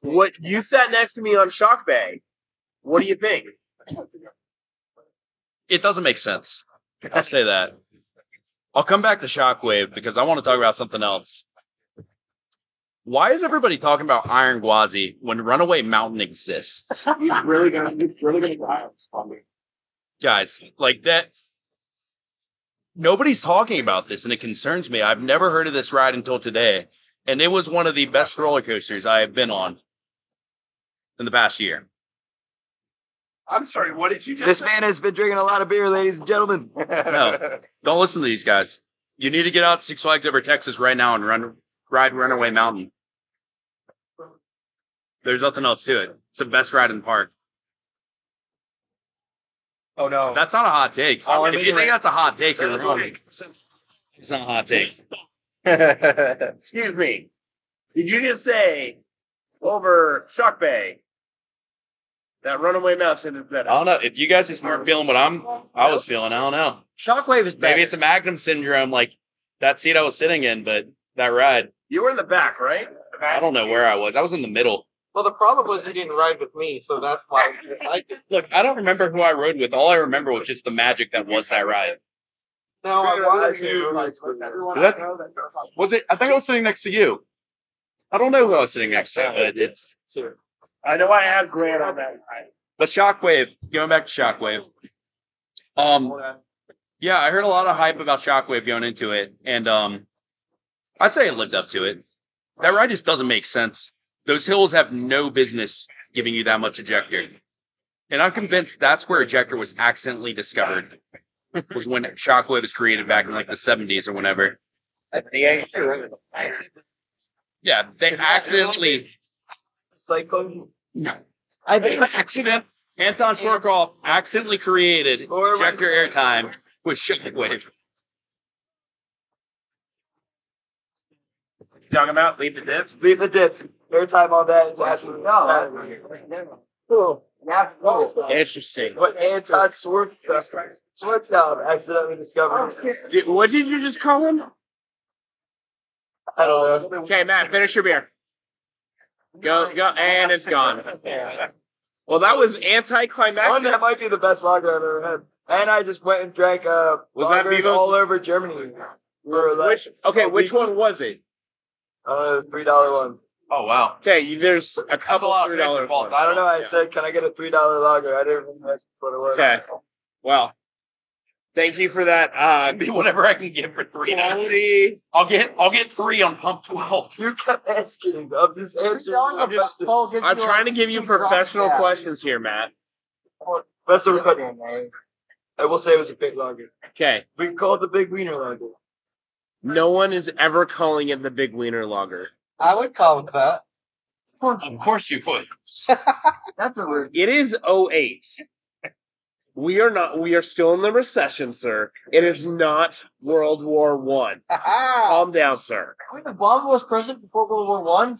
what you sat next to me on Shockwave? What do you think? It doesn't make sense. I'll say that. I'll come back to Shockwave because I want to talk about something else. Why is everybody talking about Iron Gwazi when Runaway Mountain exists? He's really going to he's really going to die on me. Guys, like that. Nobody's talking about this, and it concerns me. I've never heard of this ride until today, and it was one of the best roller coasters I have been on in the past year. I'm sorry. What did you just? This man has been drinking a lot of beer, ladies and gentlemen. No. Don't listen to these guys. You need to get out to Six Flags Over Texas right now and run ride Runaway Mountain. There's nothing else to it. It's the best ride in the park. Oh no. That's not a hot take. Oh, if you think that's a hot take, you're wrong. It's not a hot take. Excuse me. Did you just say over Shockwave that Runaway Mountain is better? I don't know. If you guys just weren't feeling what I'm I was feeling, I don't know. Shockwave is better. Maybe it's a Magnum syndrome like that seat I was sitting in, but that ride. You were in the back, right? I don't know where I was. I was in the middle. Well, the problem was you didn't ride with me, so that's why. I, Look, I don't remember who I rode with. All I remember was just the magic that was that ride. no, I wanted to. That- Was it? I think I was sitting next to you. I don't know who I was sitting next to, but it's I know I had Grant on that. but Shockwave. Going back to Shockwave. Um, yeah, I heard a lot of hype about Shockwave going into it, and um, I'd say it lived up to it. That ride just doesn't make sense. Those hills have no business giving you that much ejector, and I'm convinced that's where ejector was accidentally discovered. Was when Shockwave was created back in like the 70s or whenever. Yeah, they accidentally. Cyclone. No. I accident. Anton Schwarzkopf accidentally created ejector airtime with Shockwave. Talking about leave the dips. Leave the dips. Airtime on that is absolutely no. Cool. That's cool. Interesting. What Anton Swartz Swartzdown accidentally discovered. Did- what did you just call him? I don't know. Okay, Matt, finish your beer. Go, go, and it's gone. Well, that was anticlimactic. One that might be the best lager I've ever had. And I just went and drank uh Was that lagers all over Germany. For like, Which okay, which week. one was it? Uh, three dollar one. Oh wow. Okay, there's a couple lot of three dollar ones. I don't know. I Yeah. said, can I get a three dollar lager? I didn't realize what it was. Okay. Well, thank you for that. Uh, Be whatever I can get for three quality. I'll get I'll get three on pump twelve. You kept asking. I'm just answering. I'm just- I'm trying to give you professional questions here, Matt. Best of question. I will say it was a big lager. Okay, We can call it the big wiener lager. no one is ever calling it the Big Wiener Lager. I would call it that. Of course you would. That's a word. It is 08. We are not. We are still in the recession, sir. It is not World War One. Calm down, sir. Wait, the bomb was present before World War One.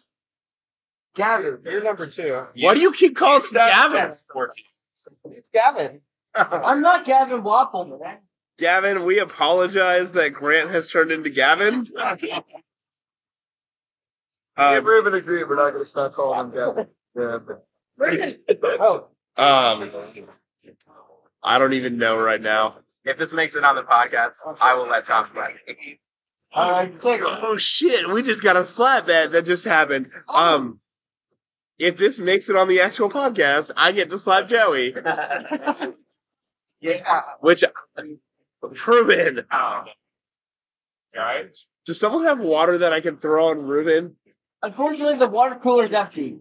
Gavin, You're number two. Why do you keep calling Gavin? It's Gavin. I'm not Gavin Wappel, man. Gavin, we apologize that Grant has turned into Gavin. Me and Um, Ruben agree we're not going to start calling him Gavin. Yeah, but Oh, um, I don't even know right now. If this makes it on the podcast, I will let Tom play. uh, it. Oh shit! We just got a slap bet that just happened. Um, if this makes it on the actual podcast, I get to slap Joey, yeah. which Ruben. Oh. Alright. Does someone have water that I can throw on Ruben? Unfortunately, the water cooler is empty.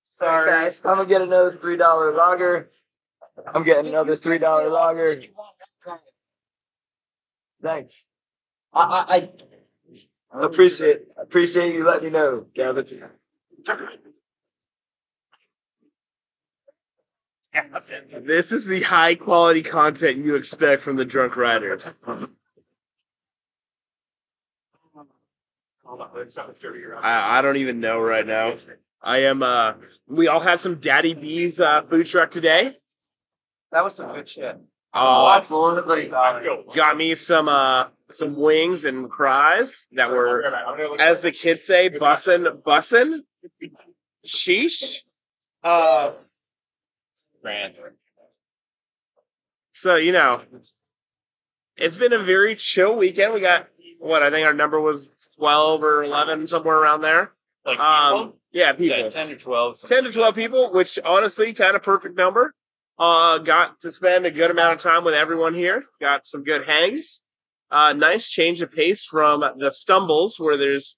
Sorry, guys. I'm gonna get another three dollar lager. I'm getting another three dollar lager. Thanks. I I, I appreciate appreciate you letting me know, Gavin. This is the high quality content you expect from the drunk riders. I, I don't even know right now. I am. uh We all had some Daddy B's uh, food truck today. That was some good shit. Uh, Absolutely. got me some uh some wings and fries that were, as the kids say, bussin' bussin'. Sheesh. Uh, Grant. so you know, it's been a very chill weekend. We got what I think our number was twelve or eleven, somewhere around there. Like Um, yeah, people. yeah, ten or twelve. 10 to 12 people, which honestly, kind of perfect number. Uh, got to spend a good amount of time with everyone here. Got some good hangs. Uh, nice change of pace from the stumbles where there's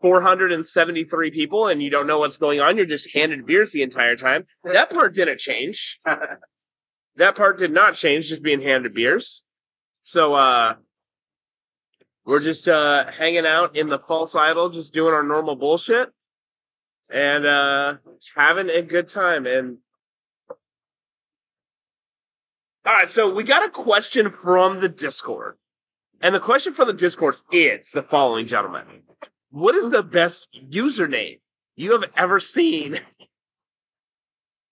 473 people and you don't know what's going on. You're just handed beers the entire time. That part didn't change. that part did not change, just being handed beers. So, uh, we're just, uh, hanging out in the false idol, just doing our normal bullshit and uh having a good time and all right so we got a question from the discord. And the question from the discord is the following gentlemen. What is the best username you have ever seen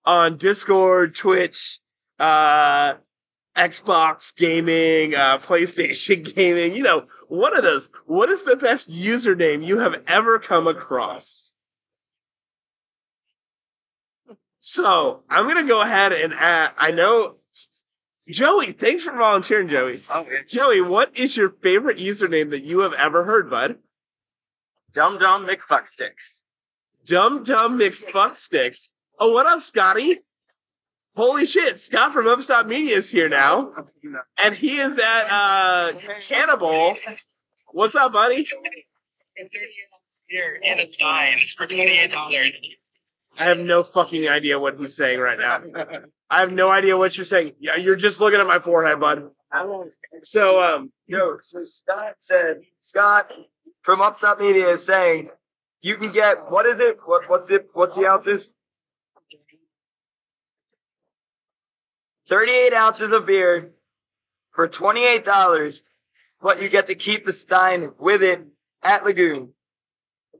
on discord twitch uh xbox gaming uh playstation gaming? You know one of those. What is the best username you have ever come across? So I'm gonna go ahead and add. I know, Joey. Thanks for volunteering, Joey. Oh. Joey, what is your favorite username that you have ever heard, bud? Dum Dum McFucksticks. Dum Dum McFucksticks. Oh, what up, Scotty? Holy shit! Scott from Upstop Media is here now, and he is at uh, Cannibal. What's up, buddy? Here and a sign for twenty eight dollars. I have no fucking idea what he's saying right now. I have no idea what you're saying. Yeah, you're just looking at my forehead, bud. So, um, Yo, so Scott said, Scott from Upstop Media is saying you can get what is it? What what's it? what's the ounces? Thirty-eight ounces of beer for twenty-eight dollars, but you get to keep the stein with it at Lagoon.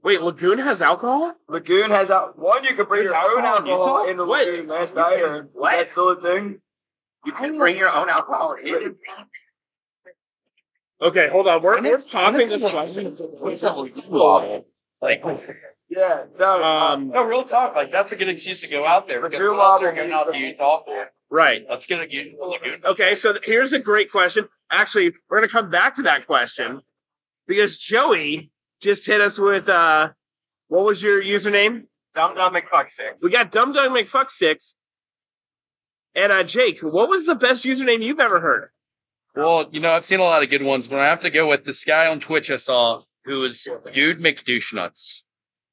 Wait, Lagoon has alcohol? Lagoon has out one. You can bring There's your own alcohol in alcohol in the What? Lagoon. Last I heard. What? That's still a thing. You can bring your own alcohol in. Okay, hold on. We're, we're popping this question. Like, Yeah. No. Um, no, real talk. Like, that's a good excuse to go out there because Drew what else are Lobb you going out to Utah for? right. Let's get a good lagoon. Okay, so th- here's a great question. Actually, we're gonna come back to that question because Joey just hit us with uh, what was your username? Dumb Dumb McFucksticks. We got Dum Dum McFucksticks. And uh, Jake, what was the best username you've ever heard? Well, you know, I've seen a lot of good ones, but I have to go with this guy on Twitch I saw who was Dude McDouche Nuts.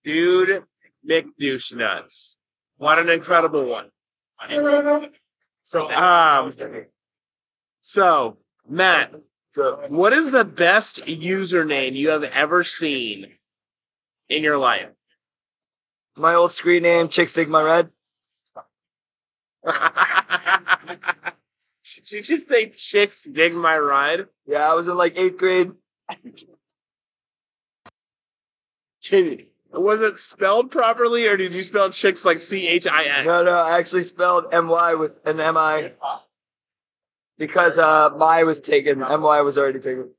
Dude McDouche Nuts. What an incredible one. So, Um, so, Matt, So what is the best username you have ever seen in your life? my old screen name, Chicks Dig My Red. Did you just say chicks dig my ride? Yeah, I was in like eighth grade. Was it spelled properly or did you spell chicks like C H I N? No, no, I actually spelled M Y with an M I because uh my was taken. M Y was already taken.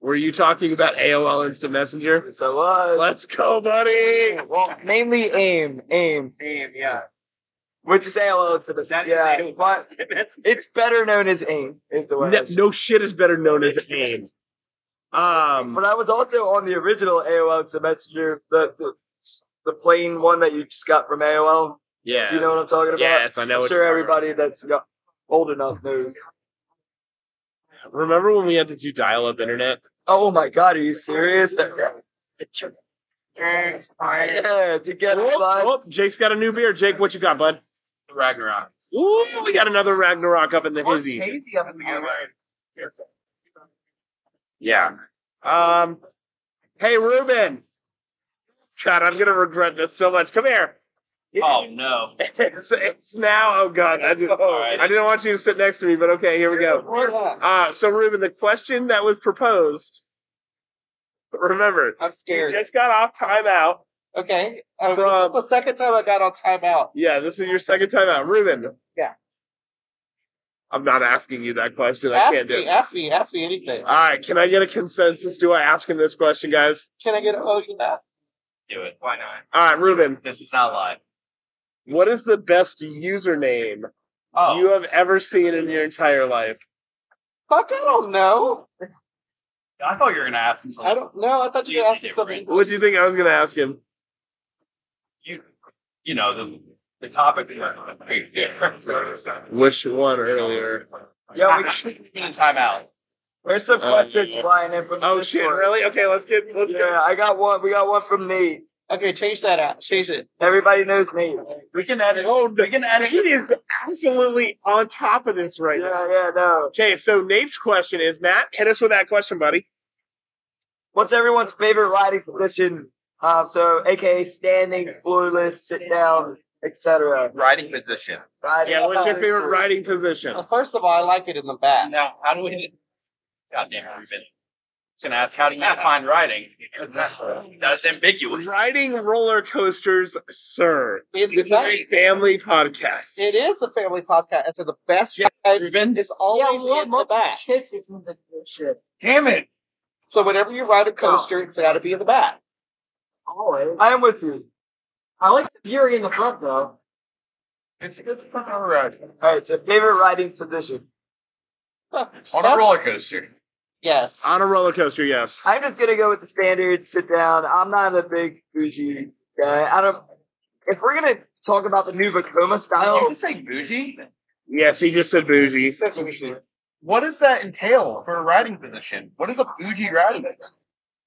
Were you talking about AOL Instant Messenger? So was. Let's go, buddy. Well, mainly AIM, AIM, AIM, yeah. which is AOL. It's the That is yeah, AOL. but it's better known as AIM. Is the way. No, no shit is better known as AIM. Um, But I was also on the original AOL Instant Messenger, the, the the plain one that you just got from AOL. yeah. Do you know what I'm talking about? Yes, I know. I'm what sure you're talking everybody that's got old enough knows. about. Remember when we had to do dial-up internet? Oh my god, are you serious? That- Yeah, to get Oh, live. oh, Jake's got a new beer. Jake, what you got, bud? Ragnarok. Ooh, we got another Ragnarok up in the What's hizzy. hazy up in the other? Yeah. Um. Hey, Ruben. God, I'm gonna regret this so much. Come here. Oh no. It's, it's now. Oh God, I, just, Alright. I didn't want you to sit next to me, but okay, here we go. Uh, so Ruben, the question that was proposed. Remember, I'm scared. you just got off timeout. Okay. Uh, From- this is the second time I got on timeout. Yeah, this is your second time out, Ruben. Yeah. I'm not asking you that question. I can't do me, it. ask me, ask me anything. All right, can I get a consensus? Do I ask him this question, guys? Can I get a oh, you that? Do it. Why not? All right, Ruben. This is not live. What is the best username Oh, you have ever seen in your entire life? Fuck, I don't know. I thought you were gonna ask him something. I don't know. I thought you were asking something. What do you think I was going to ask him? You, you know the the topic. Which one earlier? Yeah, we, time out. there's some Oh, questions yeah. flying in from the Oh shit! Discord. Really? Okay, let's get let's Yeah, get. I got one. We got one from Nate. Okay, change that out. Change it. Everybody knows Nate. We can edit. Oh, we can edit. He is absolutely on top of this right now. Yeah, yeah, no. Okay, so Nate's question is Matt. Hit us with that question, buddy. What's everyone's favorite riding position? Uh, so, AKA standing, floorless, sit down, etc. Riding position. Riding. Yeah, what's your favorite riding position? Well, first of all, I like it in the back. Now, how do we? Goddamn, Ruben. Just gonna ask, how do you define riding? Because that, that's ambiguous. Riding roller coasters, sir. In the This a family podcast. It is a family podcast. I said the best ride is always in the back. Damn it! So whenever you ride a oh. coaster, it's got to be in the back. Always. I am with you. I like the Fury in the front, though. It's a good fucking ride. All right, so favorite riding position. On a roller coaster. Yes. On a roller coaster, yes. I'm just gonna go with the standard sit down. I'm not a big Fuji guy. I don't. if we're gonna talk about the new Vekoma style, You can say bougie. Yes, he just said bougie. What does that entail for a riding position? What is a bougie riding position?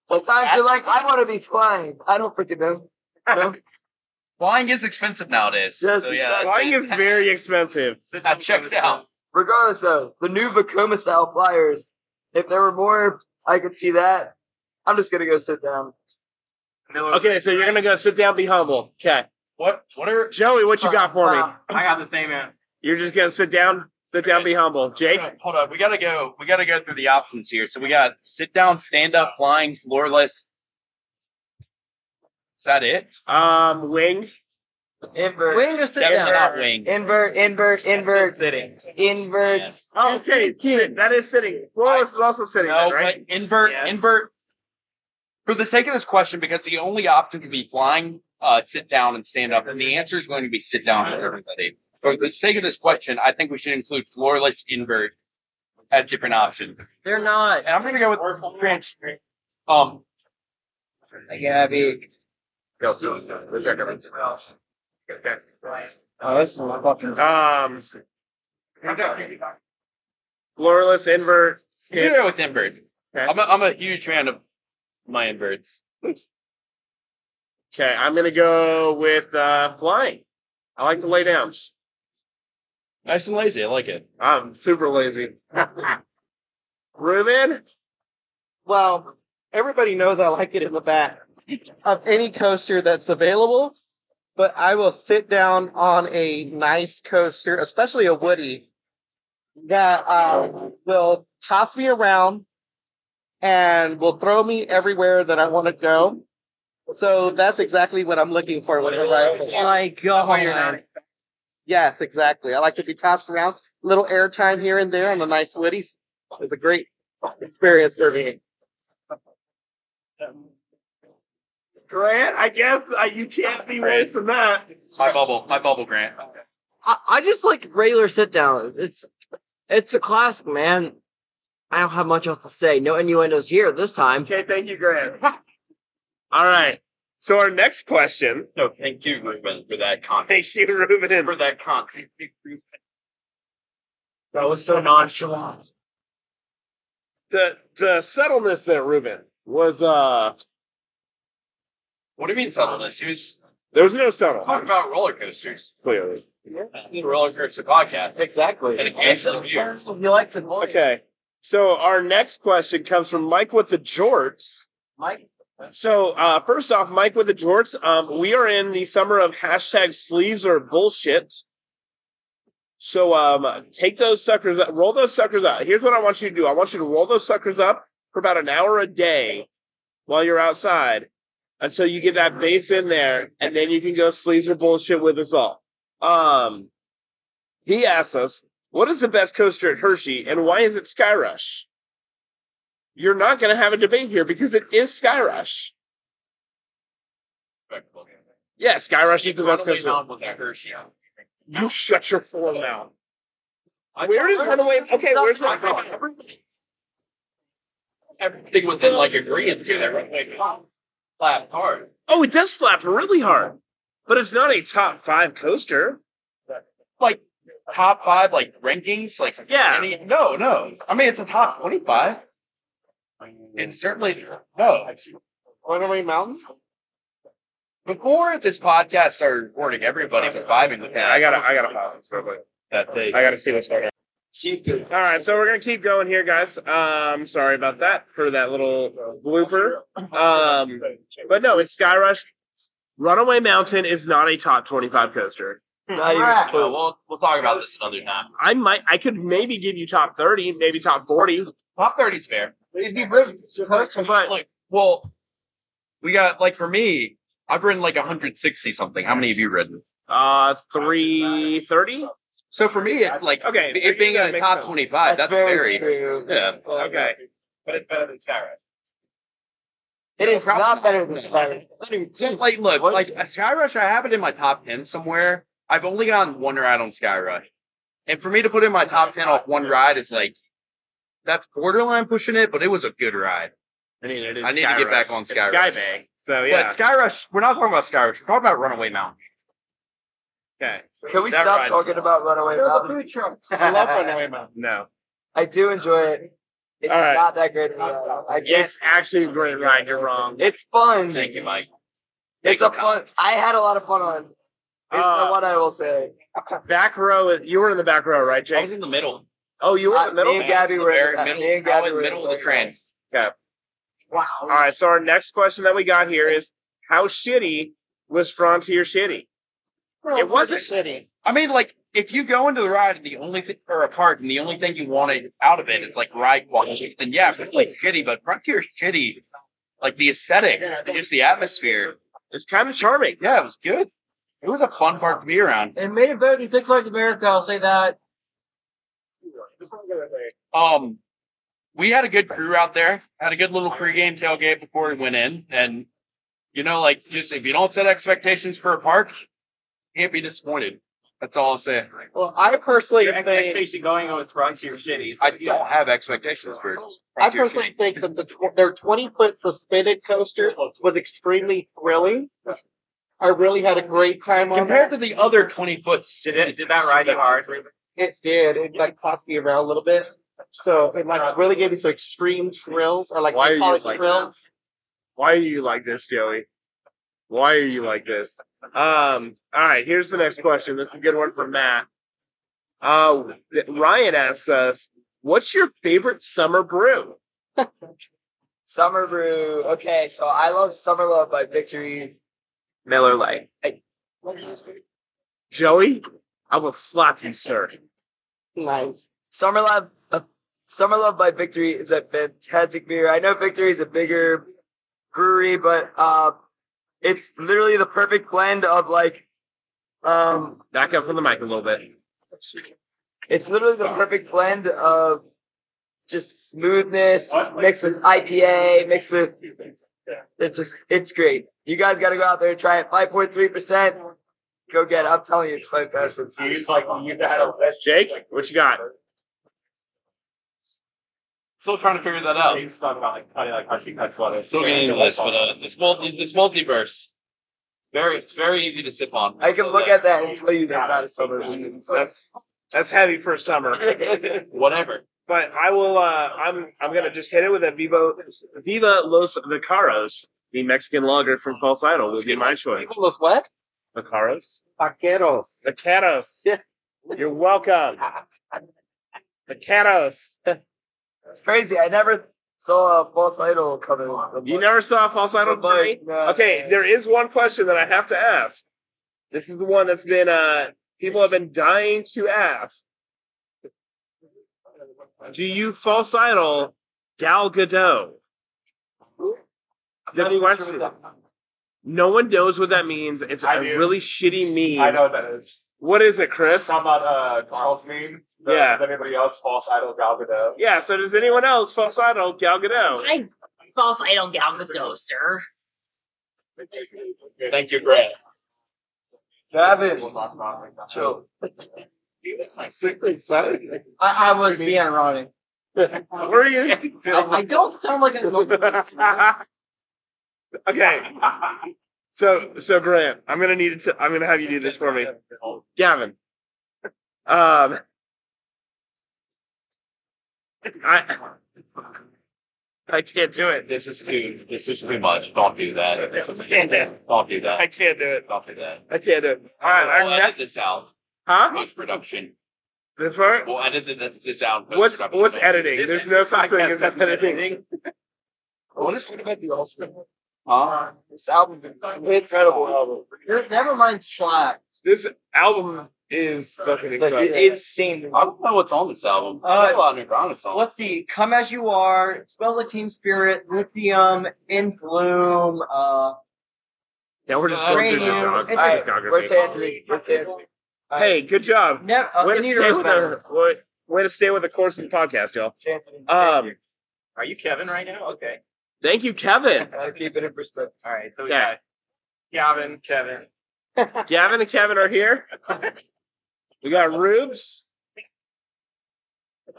sometimes you're like, I want to be flying. I don't freaking know. You know? Flying is expensive nowadays. Yes, so yeah, Flying is very expensive. that checks out. Regardless, though, the new Vekoma style flyers. If there were more, I could see that. I'm just gonna go sit down. Okay, so you're gonna go sit down, be humble. Okay, What? What are? Joey, what you got for me? I got the same answer. You're just gonna sit down, sit down, be humble. Jake, Hold on, we gotta go. We gotta go through the options here. So we got sit down, stand up, flying, floorless. Is that it? um, wing. Invert. Wing or sit Definitely down? not wing. Invert, invert, invert, Sitting. invert. Oh, okay, sit- that is sitting. Flawless is also sitting, No, then, right? but invert, Yeah. invert. For the sake of this question, because the only option can be flying, uh, sit down and stand up, and the answer is going to be sit down for everybody. For the sake of this question, I think we should include floorless, invert as different options. They're not. And I'm going to go with Grant. Um, Yeah, be. Oh, this is fucking. Um, floorless invert. I'm skip. going to go with invert. Okay. I'm a, I'm a huge fan of my inverts. Okay, I'm gonna go with uh, flying. I like to lay down. Nice and lazy. I like it. I'm super lazy. Ruben, Well, everybody knows I like it in the back of any coaster that's available, but I will sit down on a nice coaster, especially a Woody, that uh, will toss me around and will throw me everywhere that I want to go. So that's exactly what I'm looking for whenever I. My God. Yes, exactly. I like to be tossed around. A Little airtime here and there on the nice Woodies. It's a great experience for me. Grant, I guess uh, you can't be worse than that. My bubble. My bubble, Grant. I, I just like regular sit down. It's it's a classic, man. I don't have much else to say. No innuendos here this time. Okay, thank you, Grant. All right. So our next question. No, thank you, Ruben, for that content. Thank you, Ruben. For that content. That was so nonchalant. The the subtleness there, Ruben, was uh What do you mean subtleness? He was there was no subtle. talking about roller coasters. Clearly. This is the roller coaster podcast. Exactly. And it canceled here. You like the voice. Okay. So our next question comes from Mike with the jorts. Mike. So uh, first off, Mike with the jorts. Um, we are in the summer of hashtag sleeves or bullshit. So um, take those suckers, up, roll those suckers up. Here's what I want you to do. I want you to roll those suckers up for about an hour a day while you're outside until you get that base in there, and then you can go sleeves or bullshit with us all. Um, he asks us, "What is the best coaster at Hershey, and why is it Sky Rush?" You're not going to have a debate here because it is Sky Rush. Yeah, Sky Rush is the best coaster. Hershey. You shut your full mouth. Where does Runaway? Okay, where's Runaway? Everything within like agreement here. That Runaway Slapped hard. Oh, it does slap really hard, but it's not a top five coaster. Like top five, like rankings, like Yeah. Any, no, no. I mean, it's a top twenty-five. And certainly no. Runaway Mountain. Before this podcast started recording, everybody was vibing with that. I gotta, I gotta real quick. that thing. I gotta see what's going on. All right, so we're gonna keep going here, guys. Um, sorry about that for that little blooper. Um, but no, it's Sky Rush. Runaway Mountain is not a top twenty-five coaster. Not even close. We'll, we'll talk about this another time. I might, I could maybe give you top thirty, maybe top forty. Top 30's fair. It'd be really but like, well, we got like for me, I've ridden like 160 something. How many have you ridden? Uh, three thirty. So for me, it's like Okay, it being in the top sense. 25. That's, very, true. yeah. Okay. But it's better than Skyrim. It is not better than Spider. So, like, look, like a Skyrush, I have it in my top 10 somewhere. I've only gone one ride on Skyrush. And for me to put in my top 10 off one ride is like, that's borderline pushing it, but it was a good ride. I mean, it is I need to get Rush. back on It's Sky Sky Rush. So yeah. But Skyrush, we're not talking about Skyrush. We're talking about Runaway Mountain. Okay. Can we That stop talking sucks. about Runaway Mountain? I love Runaway Mountain. No. I do enjoy it. It's All right. not that great of a ride. I It's actually a great ride. You're wrong. It's fun. Thank you, Mike. It's a fun. I had a lot of fun on. it. Is Uh, what I will say. Back row. You were in the back row, right, Jake? I was in the middle. Oh, you were in the middle. Me and Gabby were in the, middle. me and I was Gabby in the were middle of the train. Yeah. Wow. All right. So our next question that we got here is, how shitty was Frontier shitty? It wasn't shitty. I mean, like, if you go into the ride and the only thing, or a park, and the only thing you wanted out of it is like ride quality, then yeah, it's like shitty, but Frontier's shitty. Like the aesthetics, and just the atmosphere. It's kind of charming. Yeah, it was good. It was a fun park to be around. It made it better than Six Flags America. I'll say that. Um, we had a good crew out there. Had a good little pregame tailgate before we went in, and you know, like just if you don't set expectations for a park, you can't be disappointed. That's all I'll say. Well, I personally Your think expectation going on with Frontier shitty. I don't have expectations for. I Frontier personally City. think that the tw- their 20 foot suspended coaster was extremely thrilling. I really had a great time on compared that. to the other twenty foot. Did it? Did that ride you hard? It did. It like tossed me around a little bit. So it like uh, really gave me some extreme thrills, or like Why they are call you it like thrills. Why are you like this, Joey? Why are you like this? Um. All right. Here's the next question. This is a good one for Matt. Uh, Ryan asks us, "What's your favorite summer brew?" Summer Brew. Okay, so I love Summer Love by Victory Miller Lite. Hey. Joey, I will slap you, sir. Nice. Summer Love. Uh, Summer Love by Victory is a fantastic beer. I know Victory is a bigger brewery, but uh, it's literally the perfect blend of like, um, Back up from the mic a little bit. it's literally the perfect blend of just smoothness mixed with IPA, mixed with it's just it's great. You guys got to go out there and try it. Five point three percent. Go get it. I'm telling you, it's fantastic. He's like, you got That's Jake. What you got? Still trying to figure that out. He's talking about like cutting like how she cuts lettuce. Still getting into this, but uh, this multi this multiverse, very it's very easy to sip on. I can So look that- at that and tell you that's not a summer. That's that's heavy for summer. whatever. But I will. Uh, I'm. I'm gonna just hit it with a Vivo Viva Los Vacaros, the Mexican lager from False Idol, would be my choice. Los what? Vacaros. Vaqueros. Vacaros. You're welcome. Vacaros. It's crazy. I never saw a false idol coming. You never saw a False Idol coming? three? uh, Okay, there is one question that I have to ask. This is the one that's been uh people have been dying to ask. Do you false idol Gal Gadot? The question. No one knows what that means. It's I a do. really shitty meme. I know what that is. What is it, Chris? Talking about uh Carl's meme. The- Yeah. Does anybody else false idol Gal Gadot? Yeah. So does anyone else false idol Gal Gadot? I false idol Gal Gadot, sir. Thank you, Grant. Gavin, We'll talk about it. chill. Super excited. I, I was being ironic. Where are you? I, I don't sound like a. okay. So so Grant, I'm gonna need to. I'm gonna have you do this for me, Gavin. Um, I I can't do it. This is too this is too much. Don't do that. Don't do that. I that. can't do it. Don't do that. I can't do it. All right, We'll our edit next, this out. huh? Post production. This part? We'll edit this, this out. What's post-production. what's editing? There's no such thing as editing. What is it about the Ulster? Huh? This album, is incredible album. Never mind Slack. This album is fucking Like, incredible. it, it's seen. I don't know what's on this album. Uh, a lot of Nirvana songs. Let's see. Come as you are. Smells like Teen Spirit. Lithium. In Bloom. Uh, yeah, we're just uh, going through Uranium. this All discography. right, Where's Anthony? Where's Anthony? Hey, good job. Ne- uh, Way to stay with better. the way, way to stay with the course of the podcast, y'all. Anthony. Um, Are you Kevin right now? Okay. thank you, Kevin. I keep it in perspective. All right. So we Yeah. got Gavin, Kevin. Gavin and Kevin are here. We got Rubes.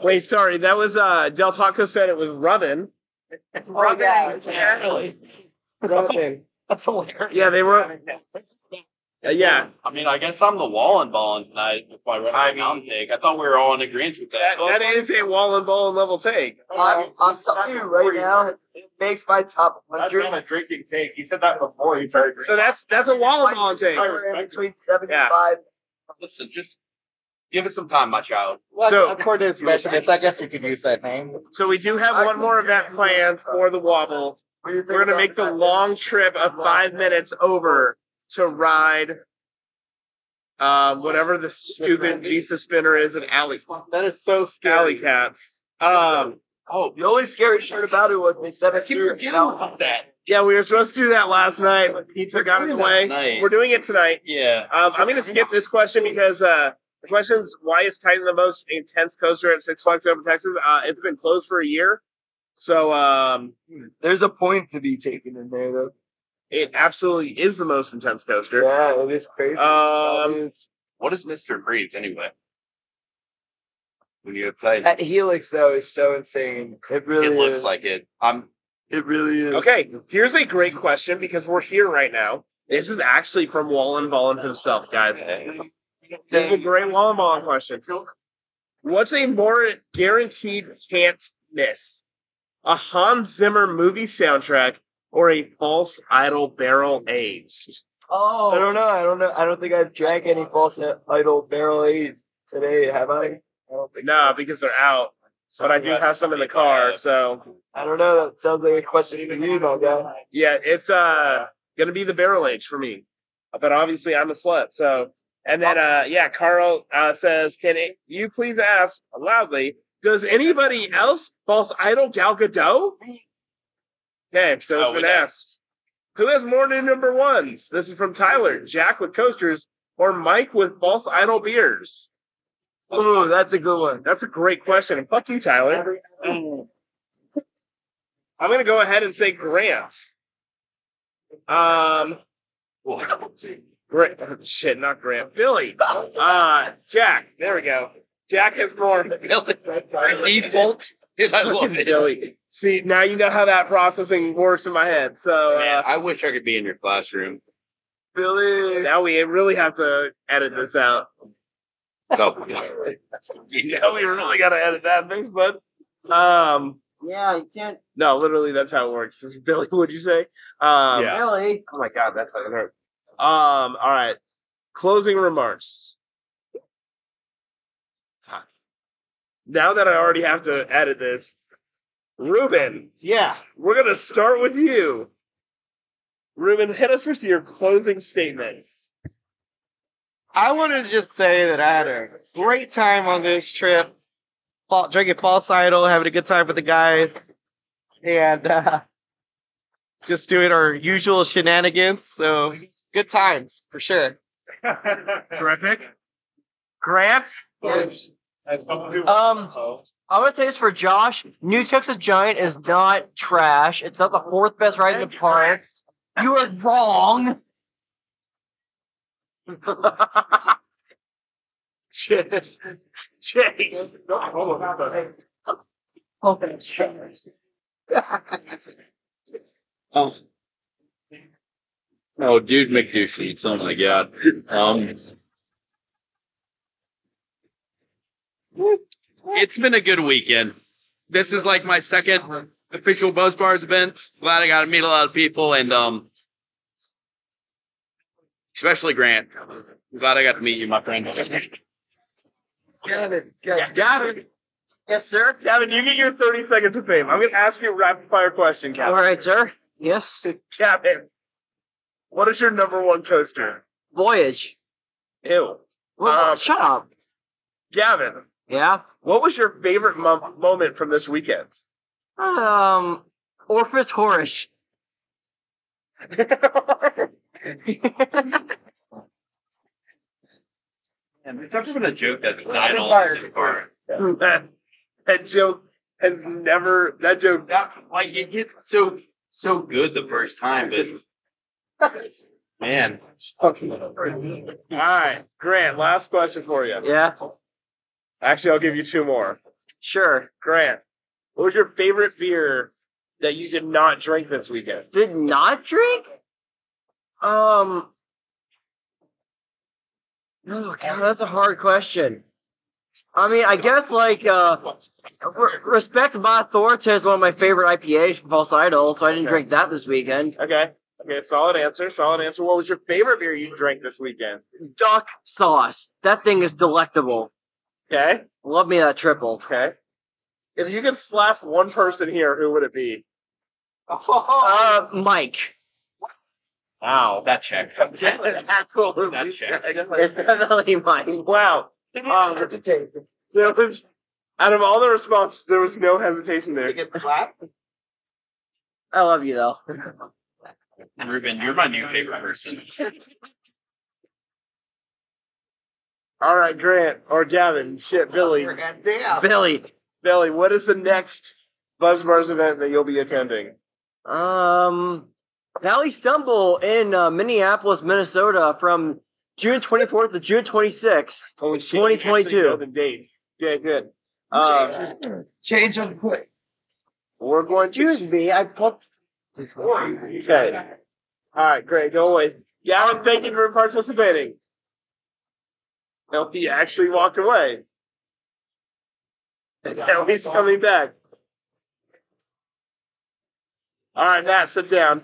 Wait, sorry, that was uh Del Taco said it was Rubbin. Oh, yeah. Yeah, really. Robin. That's hilarious. Yeah, they were Uh, yeah. I mean, I guess I'm the Wallen balling tonight with my running mountain take. I thought we were all in agreement with that. That, that is a wall and ball level take. I'm, I'm telling you right now, it makes my top 100. a drinking take. He said that before he started. So that's that's a wall and ball and take. Between 75. Listen, just give it some time, my child. Well, So- according to his measurements, I guess you could use that name. So we do have one more event planned for the wobble. We're gonna make the long trip of five minutes over to ride um whatever the stupid Visa spinner is in Alley. That is so scary. Alley cats. Um Oh, the only scary part about it was they said if you about that. yeah, we were supposed to do that last night, but pizza got in the way. We're doing it tonight. Yeah. Um, I'm going to skip this question because uh, the question is why is Titan the most intense coaster at Six Flags Over Texas? Uh, it's been closed for a year, so um, There's a point to be taken in there, though. it absolutely is the most intense coaster. Yeah, it is crazy. Um, What is Mr. Freeze anyway? When you play, that Helix, though, is so insane. It really it looks is. like it. I'm It really is. okay, here's a great question because we're here right now. This is actually from Wallen Wallen himself, guys. This is a great Wallen Ballen question. What's a more guaranteed can't miss? A Hans Zimmer movie soundtrack or a false idol barrel aged? Oh. I don't know. I don't know. I don't think I've drank any false idol barrel aged today, have I? I don't think No, because they're out. But I do have some in the car, so I don't know. That sounds like a question for you, my guy. yeah, it's uh gonna be the barrel age for me. But obviously I'm a slut, so and then uh yeah, Carl uh says, Can it, you please ask loudly, does anybody else false idol Gal Gadot? Okay, so Oh, it's been we know. asked. Who has more new number ones? This is from Tyler. Jack with coasters or Mike with false idol beers? Oh, that's a good one. That's a great question. And fuck you, Tyler. I'm gonna go ahead and say Gramps. Um, Gra- shit, not Grant. Billy. Uh, Jack. There we go. Jack has more. Billy. default. Dude, I love it. Billy. See, now you know how that processing works in my head. So Man, uh, I wish I could be in your classroom. Billy. now we really have to edit this out. Oh, You know, we really got to edit that thing, but um, Yeah, you can't no, literally, that's how it works. Billy. What'd you say? Um, Yeah. really. Oh my god, that fucking hurt. Um, all right. Closing remarks. Fuck. Now that I already have to edit this, Ruben, Yeah. we're gonna start with you. Ruben, hit us with your closing statements. I wanted to just say that I had a great time on this trip. Fall, drinking false idol, having a good time with the guys, and uh, just doing our usual shenanigans. So good times for sure. Terrific. Grant, Um, I'm gonna say this for Josh. New Texas Giant is not trash. It's not the fourth best ride in the park. You are wrong. Jay. Jay. Oh. Oh, dude, McDouchees. Oh my god. Um, it's been a good weekend. This is like my second official Buzzed Bars event. Glad I got to meet a lot of people and um, especially Grant. I'm glad I got to meet you, my friend. Gavin. Yeah, Gavin. Yes, sir. Gavin, you get your 30 seconds of fame. I'm going to ask you a rapid fire question, All Gavin. right, sir. Yes. Gavin, what is your number one coaster? Voyage. Ew. Well, Um, shut up. Gavin, Yeah. what was your favorite mo- moment from this weekend? Um, Orpheus Chorus. And there's never been a joke that died on so far. that, that joke has never, that joke, That like it gets so so good the first time, but man, all right, Grant, last question for you. Yeah. Actually, I'll give you two more. Sure. Grant, what was your favorite beer that you did not drink this weekend? Did not drink? Um, Oh god, that's a hard question. I mean, I guess like uh, re- respect my Thorta is one of my favorite IPAs from False Idol, so I didn't Okay. drink that this weekend. Okay. Okay, solid answer. Solid answer. What was your favorite beer you drank this weekend? Duck sauce. That thing is delectable. Okay. Love me that triple. Okay. If you could slap one person here, who would it be? Uh, Mike. Wow. That check. Absolutely. That check. It's definitely Mike. Wow. Um, there was, out of all the responses, there was no hesitation there. You get the slap? I love you though. Ruben, you're my new favorite person. All right, Grant or Gavin, shit, Billy, Billy. Billy. What is the next Buzz Buzzbars event that you'll be attending? Um, Valley Stumble in uh, Minneapolis, Minnesota, from June 24th to June 26th, Holy shit! you actually 2022. know The dates. Good, good. Um, Change them quick. we're going to. Excuse me, I fucked. Okay. All right, great. Go away. Gavin, thank you for participating. LP actually walked away. And now he's coming back. All right, Matt, sit down.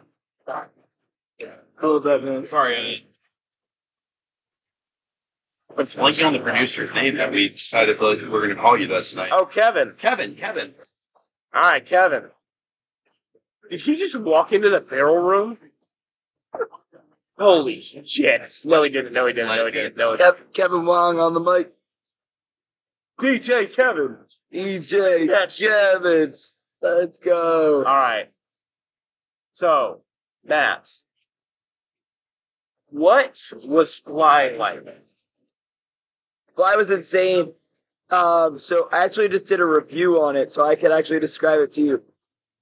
Who was that, man? Sorry, I What's blanking on the producer's name that we decided that we were going to call you this night? Oh, Kevin. Kevin, Kevin. All right, Kevin. Did he just walk into the barrel room? Holy shit. No, he didn't. No, he didn't. No, he didn't. No, he didn't. Kev- Kevin Wong on the mic. DJ Kevin. EJ That's- Kevin. Let's go. All right. So, Matt, what was flying like? I was insane. Um, so I actually just did a review on it, so I could actually describe it to you.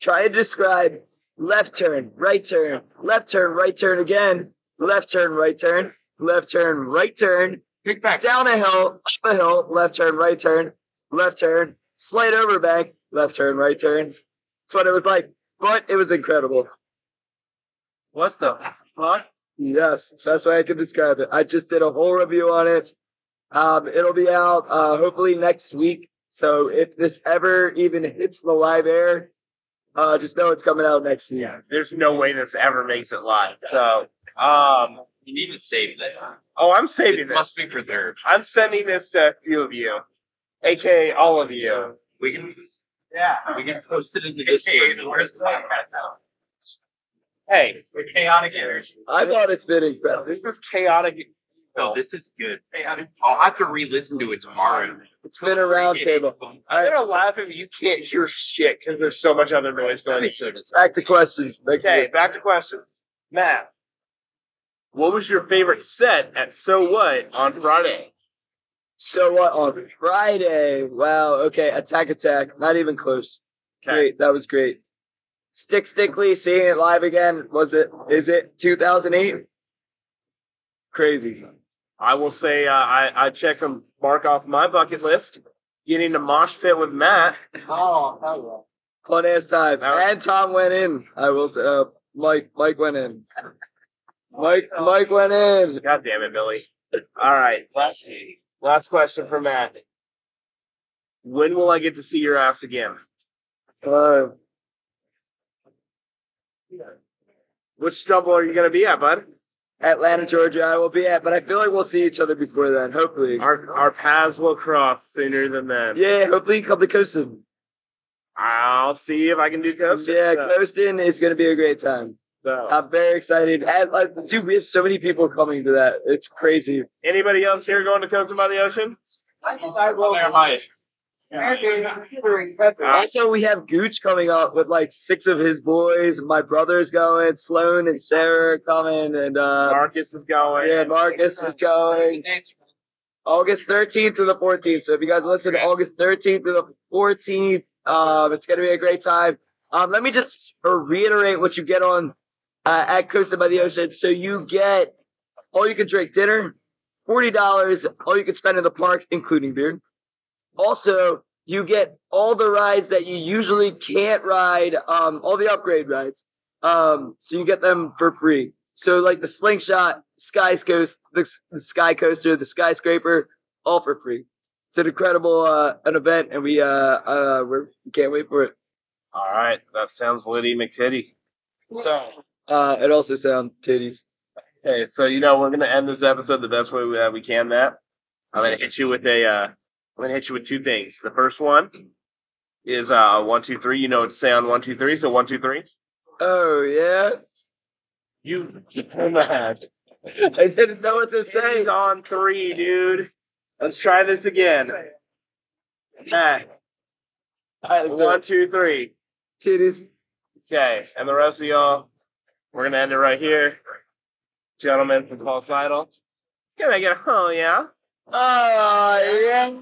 Try to describe left turn, right turn, left turn, right turn again, left turn, right turn, left turn, right turn, Kick back. down a hill, up a hill, left turn, right turn, left turn, slide over bank, left turn, right turn. That's what it was like, but it was incredible. What the fuck? Yes, that's way I can describe it. I just did a whole review on it. Um, it'll be out uh, hopefully next week. So if this ever even hits the live air, uh, just know it's coming out next year. Yeah, there's no way this ever makes it live. So, um, You need to save that. oh, I'm saving It this. must be preserved. I'm sending this to a few of you, aka all of you. We can, yeah, we can post it in the Discord. Where's the podcast now? Hey, The chaotic energy. I thought it's been incredible. this is chaotic. No, this is good. I'll have to re-listen to it tomorrow. It's been a round table. I'm gonna laugh if you can't hear shit because there's so much other noise going on. Back to questions. Thank you. Okay, back to questions. Matt, what was your favorite set at So What on Friday? So what on Friday? Wow. Okay. Attack, attack. Not even close. Great. That was great. Stick Stickly seeing it live again. Was it? Is it 2008? Crazy. I will say uh, I I checked and mark off my bucket list. Getting to mosh pit with Matt. Oh, hell yeah. Fun ass times. Was- And Tom went in. I will say, uh, Mike, Mike went in. Mike, Mike went in. God damn it, Billy. All right, last last question for Matt. When will I get to see your ass again? Uh, Which stumble are you gonna be at, bud? Atlanta, Georgia, I will be at, but I feel like we'll see each other before then, hopefully. Our our paths will cross sooner than then. Yeah, hopefully you come to Coastin. I'll see if I can do coast. Yeah, Coastin is going to be a great time. So, I'm very excited. And, like, dude, we have so many people coming to that. It's crazy. anybody else here going to Coastin by the Ocean? I think I will. There, Mike. Also, we have Gooch coming up with like six of his boys. My brother's going, Sloan and Sarah are coming, and uh, Marcus is going. yeah, Marcus is going. August 13th to the 14th. So if you guys listen to August 13th to the 14th, um, it's going to be a great time. Um, let me just uh, reiterate what you get on uh, at Coastin by the Ocean. So you get all you can drink dinner, $40, all you can spend in the park, including beer. Also, you get all the rides that you usually can't ride, um, all the upgrade rides. Um, so you get them for free. So like the slingshot, sky coast, the, the sky coaster, the skyscraper, all for free. It's an incredible uh, an event, and we uh uh we're, we can't wait for it. All right, that sounds Liddy McTitty. So, Uh, it also sounds titties. okay, so you know we're gonna end this episode the best way we, uh, we can. Matt, I'm gonna hit you with a. Uh, I'm gonna hit you with two things. The first one is uh one two three. You know what to say on one two three. So one two three. Oh yeah, You head. I didn't know what to say. On three, dude. Let's try this again. Matt, one two three. Titties. Okay, and the rest of y'all, we're gonna end it right here. Gentlemen from False Idol. Can I get a oh yeah? Oh yeah.